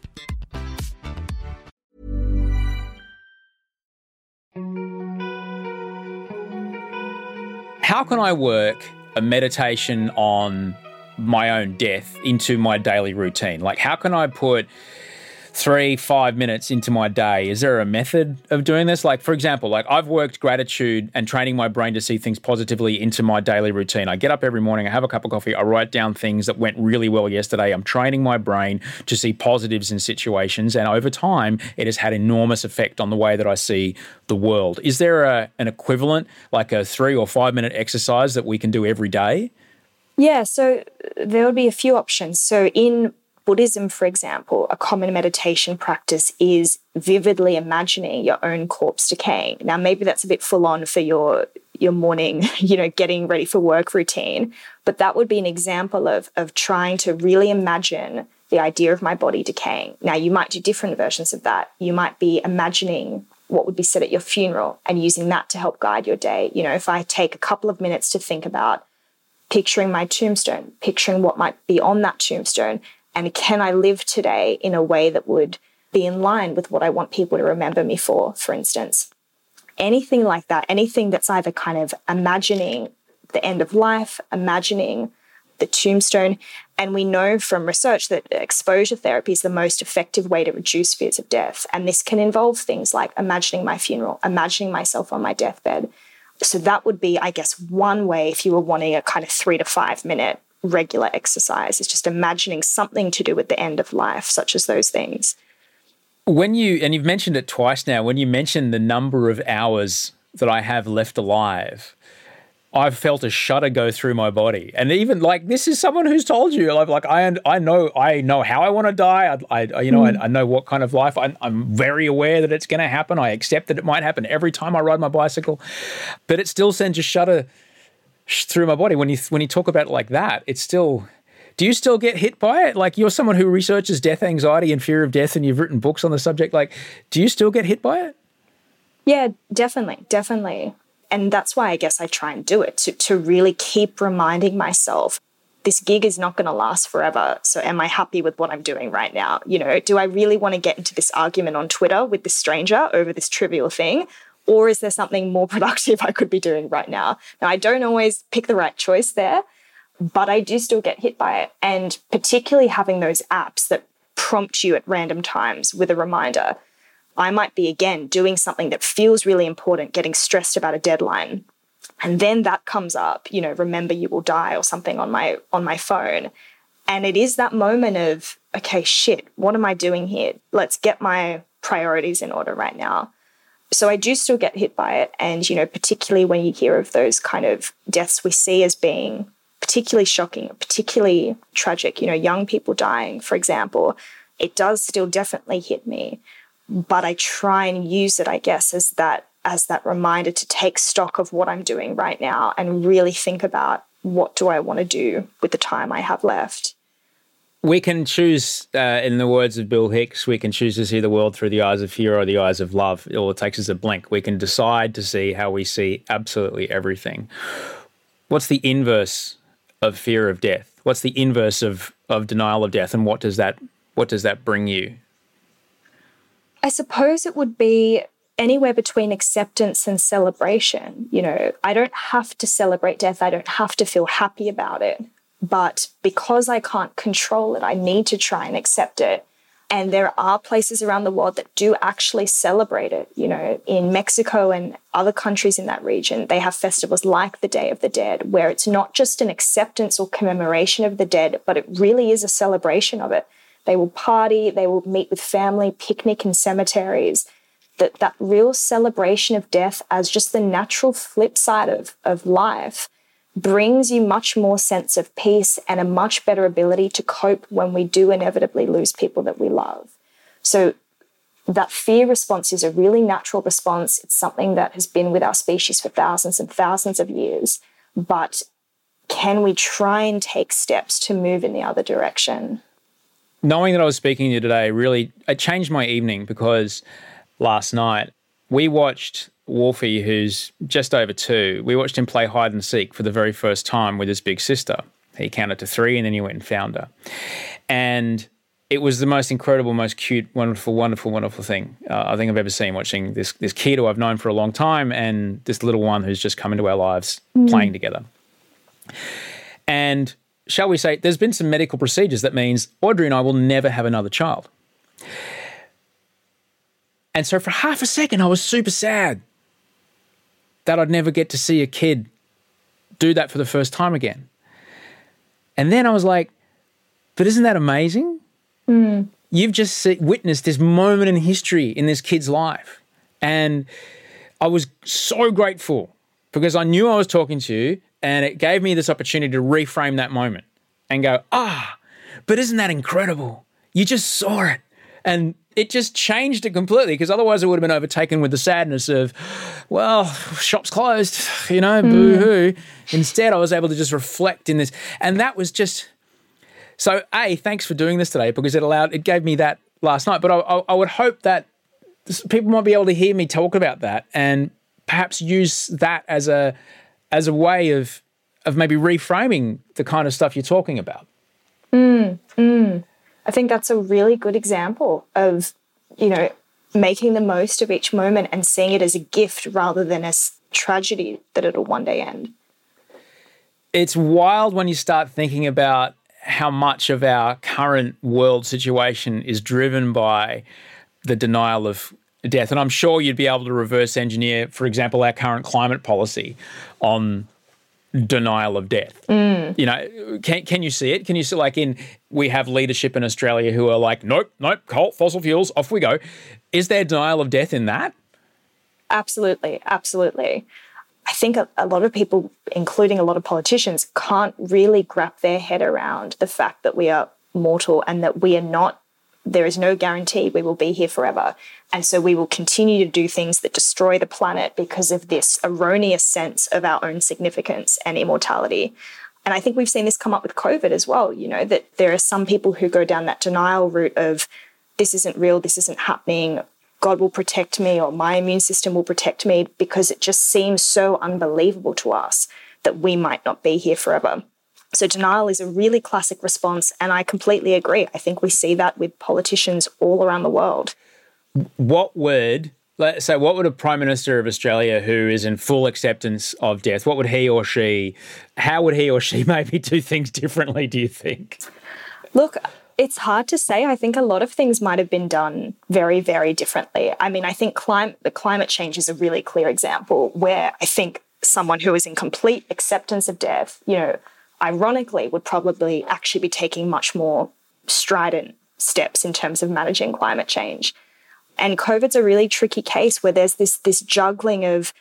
How can I work a meditation on my own death into my daily routine? Like, how can I put three, five minutes into my day? Is there a method of doing this? Like, for example, like I've worked gratitude and training my brain to see things positively into my daily routine. I get up every morning, I have a cup of coffee, I write down things that went really well yesterday. I'm training my brain to see positives in situations. And over time, it has had enormous effect on the way that I see the world. Is there a, an equivalent, like a three or five minute exercise that we can do every day? Yeah, so uh, there would be a few options. So in Buddhism, for example, a common meditation practice is vividly imagining your own corpse decaying. Now, maybe that's a bit full on for your your morning, you know, getting ready for work routine, but that would be an example of of trying to really imagine the idea of my body decaying. Now, you might do different versions of that. You might be imagining what would be said at your funeral and using that to help guide your day. You know, if I take a couple of minutes to think about picturing my tombstone, picturing what might be on that tombstone, and can I live today in a way that would be in line with what I want people to remember me for, for instance? Anything like that, anything that's either kind of imagining the end of life, imagining the tombstone. And we know from research that exposure therapy is the most effective way to reduce fears of death. And this can involve things like imagining my funeral, imagining myself on my deathbed. So that would be, I guess, one way if you were wanting a kind of three to five minute regular exercise is just imagining something to do with the end of life, such as those things. When you, and you've mentioned it twice now, when you mention the number of hours that I have left alive, I've felt a shudder go through my body, and even like this is someone who's told you, like, like I, I know, I know how I want to die. I, I you know, mm. I, I, know what kind of life. I, I'm very aware that it's going to happen. I accept that it might happen every time I ride my bicycle, but it still sends a shudder through my body. When you when you talk about it like that, it's still. Do you still get hit by it? Like you're someone who researches death anxiety and fear of death, and you've written books on the subject. Like, do you still get hit by it? Yeah, definitely, definitely. And that's why I guess I try and do it to to really keep reminding myself this gig is not going to last forever. So am I happy with what I'm doing right now? You know, do I really want to get into this argument on Twitter with this stranger over this trivial thing? Or is there something more productive I could be doing right now? Now, I don't always pick the right choice there, but I do still get hit by it. And particularly having those apps that prompt you at random times with a reminder. I might be again doing something that feels really important, getting stressed about a deadline. And then that comes up, you know, remember you will die or something on my on my phone. And it is that moment of, okay, shit, what am I doing here? Let's get my priorities in order right now so I do still get hit by it. And, you know, particularly when you hear of those kind of deaths we see as being particularly shocking, particularly tragic, you know, young people dying, for example, it does still definitely hit me. But I try and use it, I guess, as that as that reminder to take stock of what I'm doing right now and really think about what do I want to do with the time I have left we can choose, uh, in the words of Bill Hicks, we can choose to see the world through the eyes of fear or the eyes of love. All it takes is a blink. We can decide to see how we see absolutely everything. What's the inverse of fear of death? What's the inverse of, of denial of death, and what does that what does that bring you? I suppose it would be anywhere between acceptance and celebration. You know, I don't have to celebrate death. I don't have to feel happy about it But because I can't control it, I need to try and accept it. And there are places around the world that do actually celebrate it. You know, in Mexico and other countries in that region, they have festivals like the Day of the Dead, where it's not just an acceptance or commemoration of the dead, but it really is a celebration of it. They will party, they will meet with family, picnic in cemeteries. That, that real celebration of death as just the natural flip side of, of life brings you much more sense of peace and a much better ability to cope when we do inevitably lose people that we love. So that fear response is a really natural response. It's something that has been with our species for thousands and thousands of years. But can we try and take steps to move in the other direction? Knowing that I was speaking to you today really it changed my evening because last night we watched Wolfie, who's just over two, we watched him play hide and seek for the very first time with his big sister. He counted to three and then he went and found her. And it was the most incredible, most cute, wonderful, wonderful, wonderful thing uh, I think I've ever seen watching this this kid who I've known for a long time and this little one who's just come into our lives mm. playing together. And shall we say, there's been some medical procedures that means Audrey and I will never have another child. And so for half a second, I was super sad that I'd never get to see a kid do that for the first time again. And then I was like, but isn't that amazing? Mm. You've just see, witnessed this moment in history in this kid's life. And I was so grateful because I knew I was talking to you and it gave me this opportunity to reframe that moment and go, ah, but isn't that incredible? You just saw it. And it just changed it completely because otherwise it would have been overtaken with the sadness of, well, shop's closed, you know, mm. boo hoo. Instead, I was able to just reflect in this. And that was just so, A, thanks for doing this today because it allowed, it gave me that last night. But I, I, I would hope that people might be able to hear me talk about that and perhaps use that as a, as a way of, of maybe reframing the kind of stuff you're talking about. Mm, mm. I think that's a really good example of, you know, making the most of each moment and seeing it as a gift rather than as tragedy that it'll one day end. It's wild when you start thinking about how much of our current world situation is driven by the denial of death. And I'm sure you'd be able to reverse engineer, for example, our current climate policy on denial of death. Mm. You know, can can you see it? Can you see like in we have leadership in Australia who are like, nope, nope, coal, fossil fuels, off we go. Is there denial of death in that? Absolutely, absolutely. I think a, a, lot of people, including a lot of politicians, can't really grab their head around the fact that we are mortal and that we are not, there is no guarantee we will be here forever. And so we will continue to do things that destroy the planet because of this erroneous sense of our own significance and immortality. And I think we've seen this come up with COVID as well, you know, that there are some people who go down that denial route of this isn't real, this isn't happening, God will protect me or my immune system will protect me because it just seems so unbelievable to us that we might not be here forever. So, denial is a really classic response, and I completely agree. I think we see that with politicians all around the world. What would let's say what would a prime minister of Australia who is in full acceptance of death, what would he or she how would he or she maybe do things differently, do you think? Look, it's hard to say. I think a lot of things might have been done very, very differently. I mean, I think climate, the climate change is a really clear example where I think someone who is in complete acceptance of death, you know, ironically, would probably actually be taking much more strident steps in terms of managing climate change. And COVID's a really tricky case where there's this this juggling of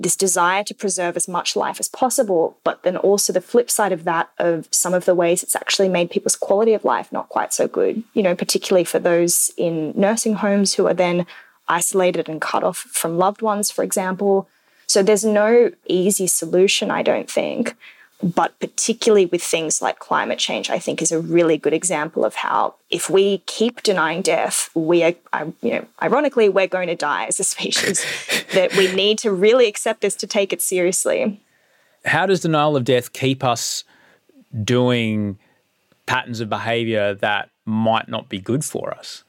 this desire to preserve as much life as possible, but then also the flip side of that of some of the ways it's actually made people's quality of life not quite so good, you know, particularly for those in nursing homes who are then isolated and cut off from loved ones, for example. So there's no easy solution, I don't think. But particularly with things like climate change, I think is a really good example of how if we keep denying death, we are, um, you know, ironically, we're going to die as a species. that we need to really accept this to take it seriously. How does denial of death keep us doing patterns of behavior that might not be good for us?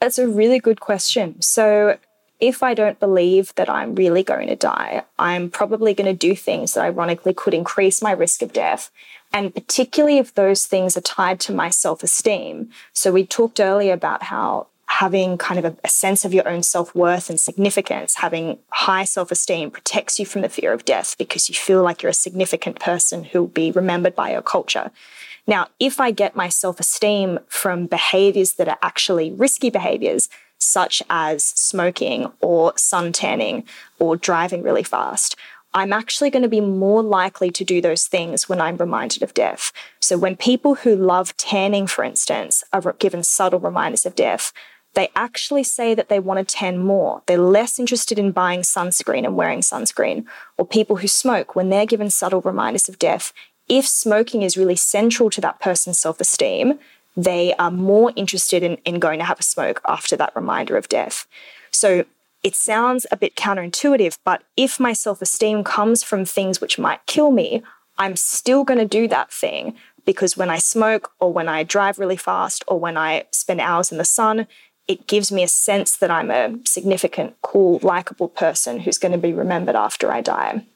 That's a really good question. So, if I don't believe that I'm really going to die, I'm probably going to do things that ironically could increase my risk of death. And particularly if those things are tied to my self esteem. So we talked earlier about how having kind of a, a sense of your own self worth and significance, having high self esteem protects you from the fear of death because you feel like you're a significant person who will be remembered by your culture. Now, if I get my self esteem from behaviors that are actually risky behaviors, such as smoking or sun tanning or driving really fast, I'm actually going to be more likely to do those things when I'm reminded of death. So, when people who love tanning, for instance, are given subtle reminders of death, they actually say that they want to tan more. They're less interested in buying sunscreen and wearing sunscreen. Or people who smoke, when they're given subtle reminders of death, if smoking is really central to that person's self esteem, they are more interested in, in going to have a smoke after that reminder of death. So it sounds a bit counterintuitive, but if my self esteem comes from things which might kill me, I'm still going to do that thing because when I smoke or when I drive really fast or when I spend hours in the sun, it gives me a sense that I'm a significant, cool, likable person who's going to be remembered after I die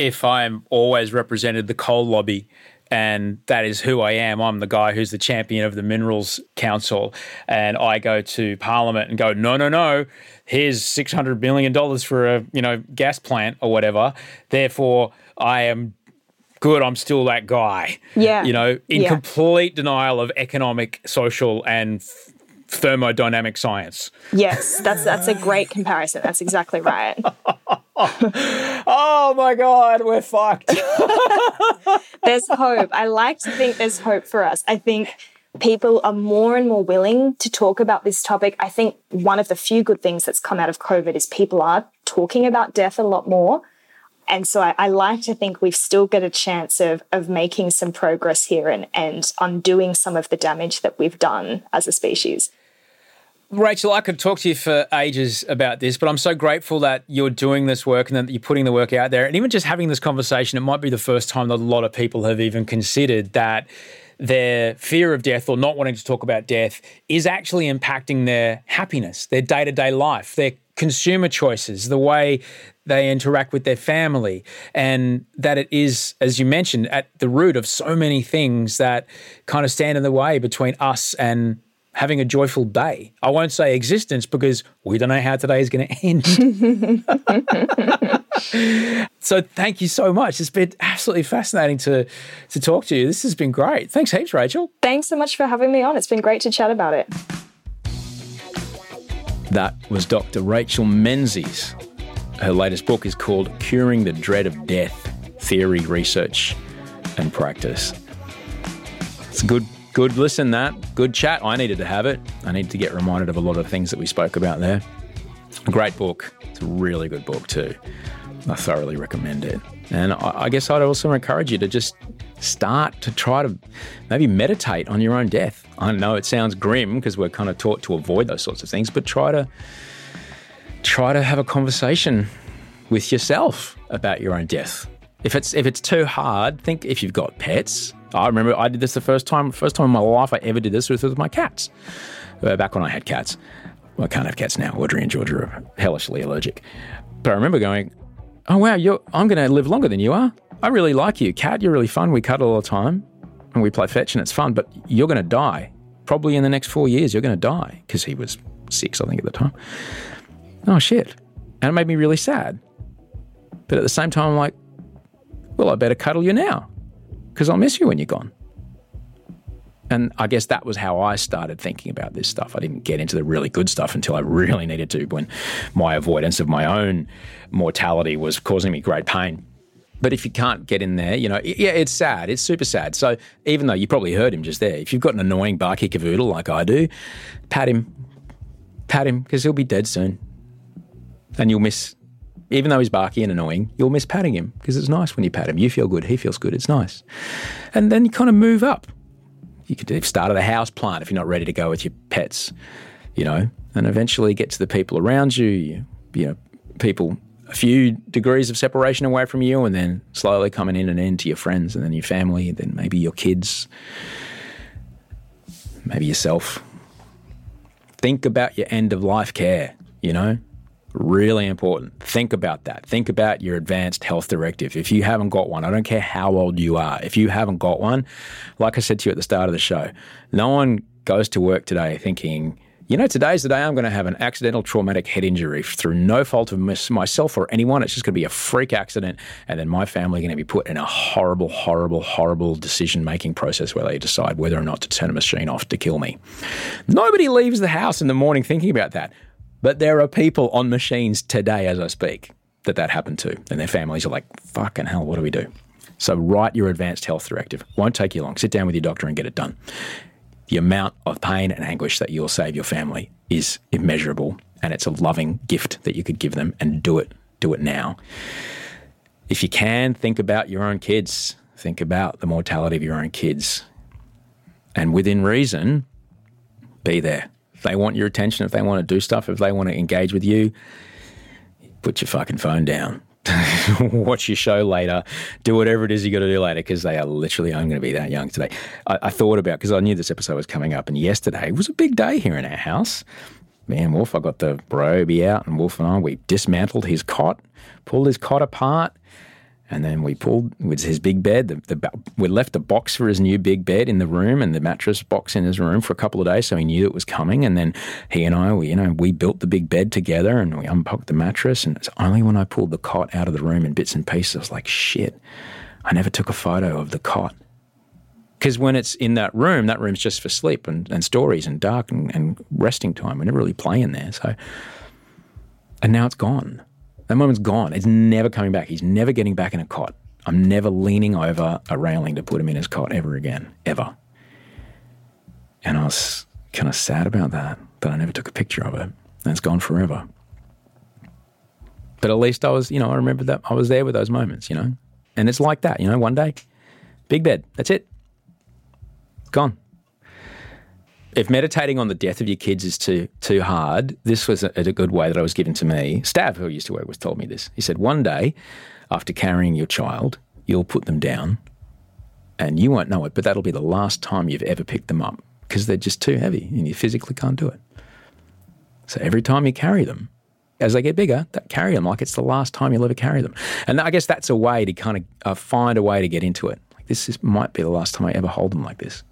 if I'm always represented the coal lobby and that is who I am. I'm the guy who's the champion of the Minerals Council, and I go to Parliament and go, no, no, no. Here's six hundred million dollars for a you know gas plant or whatever. Therefore, I am good. I'm still that guy. Yeah, you know, in yeah. complete denial of economic, social, and thermodynamic science. Yes, that's that's a great comparison. That's exactly right. oh my god, we're fucked. there's hope. I like to think there's hope for us. I think people are more and more willing to talk about this topic. I think one of the few good things that's come out of COVID is people are talking about death a lot more. And so I, I, like to think we've still got a chance of, of making some progress here and, and undoing some of the damage that we've done as a species. Rachel, I could talk to you for ages about this, but I'm so grateful that you're doing this work and that you're putting the work out there. And even just having this conversation, it might be the first time that a lot of people have even considered that their fear of death or not wanting to talk about death is actually impacting their happiness, their day to day life, their consumer choices, the way they interact with their family, and that it is, as you mentioned, at the root of so many things that kind of stand in the way between us and having a joyful day. I won't say existence because we don't know how today is going to end. so thank you so much. It's been absolutely fascinating to to talk to you. This has been great. Thanks heaps, Rachel. Thanks so much for having me on. It's been great to chat about it. That was Dr. Rachel Menzies. Her latest book is called Curing the Dread of Death Theory, Research, and Practice. It's a good Good listen, that. Good chat. I needed to have it. I needed to get reminded of a lot of things that we spoke about there. Great book. It's a really good book, too. I thoroughly recommend it. And I guess I'd also encourage you to just start to try to maybe meditate on your own death. I know it sounds grim because we're kind of taught to avoid those sorts of things, but try to try to have a conversation with yourself about your own death. If it's if it's too hard, think if you've got pets, I remember I did this the first time, first time in my life I ever did this with my cats. Uh, back when I had cats. Well, I can't have cats now. Audrey and Georgia are hellishly allergic. But I remember going, oh, wow, I'm going to live longer than you are. I really like you. Cat, you're really fun. We cuddle all the time and we play fetch and it's fun, but you're going to die. Probably in the next four years, you're going to die. Because he was six, I think, at the time. Oh, shit. And it made me really sad. But at the same time, I'm like, well, I better cuddle you now because I'll miss you when you're gone. And I guess that was how I started thinking about this stuff. I didn't get into the really good stuff until I really needed to when my avoidance of my own mortality was causing me great pain. But if you can't get in there, you know, yeah, it's sad. It's super sad. So even though you probably heard him just there, if you've got an annoying barky cavoodle like I do, pat him, pat him because he'll be dead soon, and you'll miss even though he's barky and annoying, you'll miss patting him because it's nice when you pat him. You feel good, he feels good, it's nice. And then you kind of move up. You could start at a house plant if you're not ready to go with your pets, you know, and eventually get to the people around you, you, you know, people a few degrees of separation away from you, and then slowly coming in and into your friends, and then your family, and then maybe your kids, maybe yourself. Think about your end of life care, you know? Really important. Think about that. Think about your advanced health directive. If you haven't got one, I don't care how old you are, if you haven't got one, like I said to you at the start of the show, no one goes to work today thinking, you know, today's the day I'm going to have an accidental traumatic head injury through no fault of myself or anyone. It's just going to be a freak accident. And then my family are going to be put in a horrible, horrible, horrible decision making process where they decide whether or not to turn a machine off to kill me. Nobody leaves the house in the morning thinking about that. But there are people on machines today as I speak that that happened to. And their families are like, fucking hell, what do we do? So write your advanced health directive. Won't take you long. Sit down with your doctor and get it done the amount of pain and anguish that you'll save your family is immeasurable. And it's a loving gift that you could give them and do it, do it now. If you can, think about your own kids. Think about the mortality of your own kids. And within reason, be there. If they want your attention, if they want to do stuff, if they want to engage with you, put your fucking phone down. watch your show later, do whatever it is you got to do later because they are literally only going to be that young today. I, I thought about because I knew this episode was coming up, and yesterday was a big day here in our house. Man, Wolf, I got the Ryobi out, and Wolf and I we dismantled his cot, pulled his cot apart, and then we pulled with his big bed. The, the, we left a box for his new big bed in the room and the mattress box in his room for a couple of days, so he knew it was coming. And then he and I, we, you know, we built the big bed together and we unpacked the mattress. And it's only when I pulled the cot out of the room in bits and pieces, I was like, shit, I never took a photo of the cot. Because when it's in that room, that room's just for sleep and, and stories and dark and, and resting time. We never really play in there. So, and now it's gone. That moment's gone. It's never coming back. He's never getting back in a cot. I'm never leaning over a railing to put him in his cot ever again, ever. And I was kind of sad about that, that I never took a picture of it. And it's gone forever. But at least I was, you know, I remember that I was there with those moments, you know. And it's like that, you know, one day, big bed, that's it. Gone if meditating on the death of your kids is too too hard, this was a, a, good way that I was given to me. Stav, who I used to work with, told me this. He said, one day, after carrying your child, you'll put them down, and you won't know it, but that'll be the last time you've ever picked them up because they're just too heavy and you physically can't do it. So every time you carry them, as they get bigger, carry them like it's the last time you'll ever carry them. And I guess that's a way to kind of uh, find a way to get into it. Like this is, might be the last time I ever hold them like this.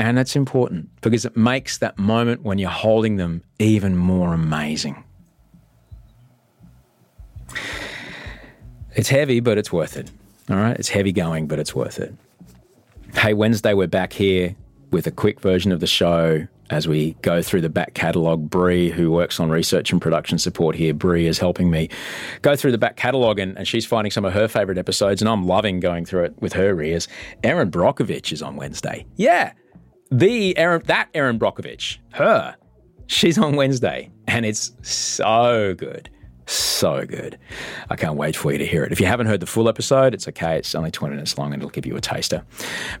And it's important because it makes that moment when you're holding them even more amazing. It's heavy, but it's worth it. All right? It's heavy going, but it's worth it. Hey, Wednesday, we're back here with a quick version of the show as we go through the back catalogue. Bree, who works on research and production support here, Bree is helping me go through the back catalogue and, and she's finding some of her favourite episodes, and I'm loving going through it with her ears. Erin Brockovich is on Wednesday. Yeah, the Erin, that Erin Brockovich, her, she's on Wednesday, and it's so good. So good. I can't wait for you to hear it. If you haven't heard the full episode, it's okay. It's only 20 minutes long and it'll give you a taster.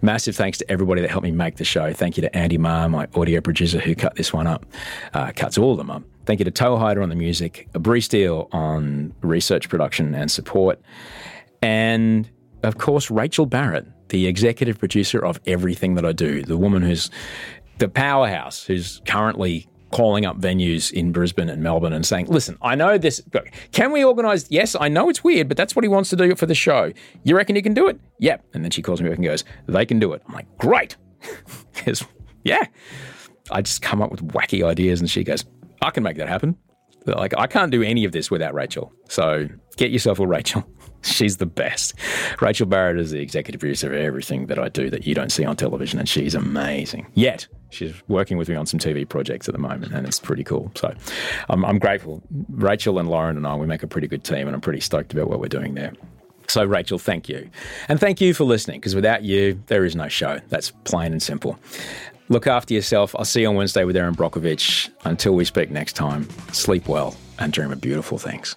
Massive thanks to everybody that helped me make the show. Thank you to Andy Marr, my audio producer, who cut this one up, uh, cuts all of them up. Thank you to Toe Hider on the music, Bree Steele on research production and support, and of course, Rachel Barrett the executive producer of everything that I do, the woman who's the powerhouse, who's currently calling up venues in Brisbane and Melbourne and saying, listen, I know this. Can we organise? Yes, I know it's weird, but that's what he wants to do for the show. You reckon he can do it? Yep. And then she calls me back and goes, they can do it. I'm like, great. Yeah. I just come up with wacky ideas and she goes, I can make that happen. Like, I can't do any of this without Rachel. So get yourself a Rachel. She's the best. Rachel Barrett is the executive producer of everything that I do that you don't see on television, and she's amazing. Yet, she's working with me on some TV projects at the moment, and it's pretty cool. So I'm, I'm grateful. Rachel and Lauren and I, we make a pretty good team, and I'm pretty stoked about what we're doing there. So, Rachel, thank you. And thank you for listening, because without you, there is no show. That's plain and simple. Look after yourself. I'll see you on Wednesday with Erin Brockovich. Until we speak next time, sleep well and dream of beautiful things.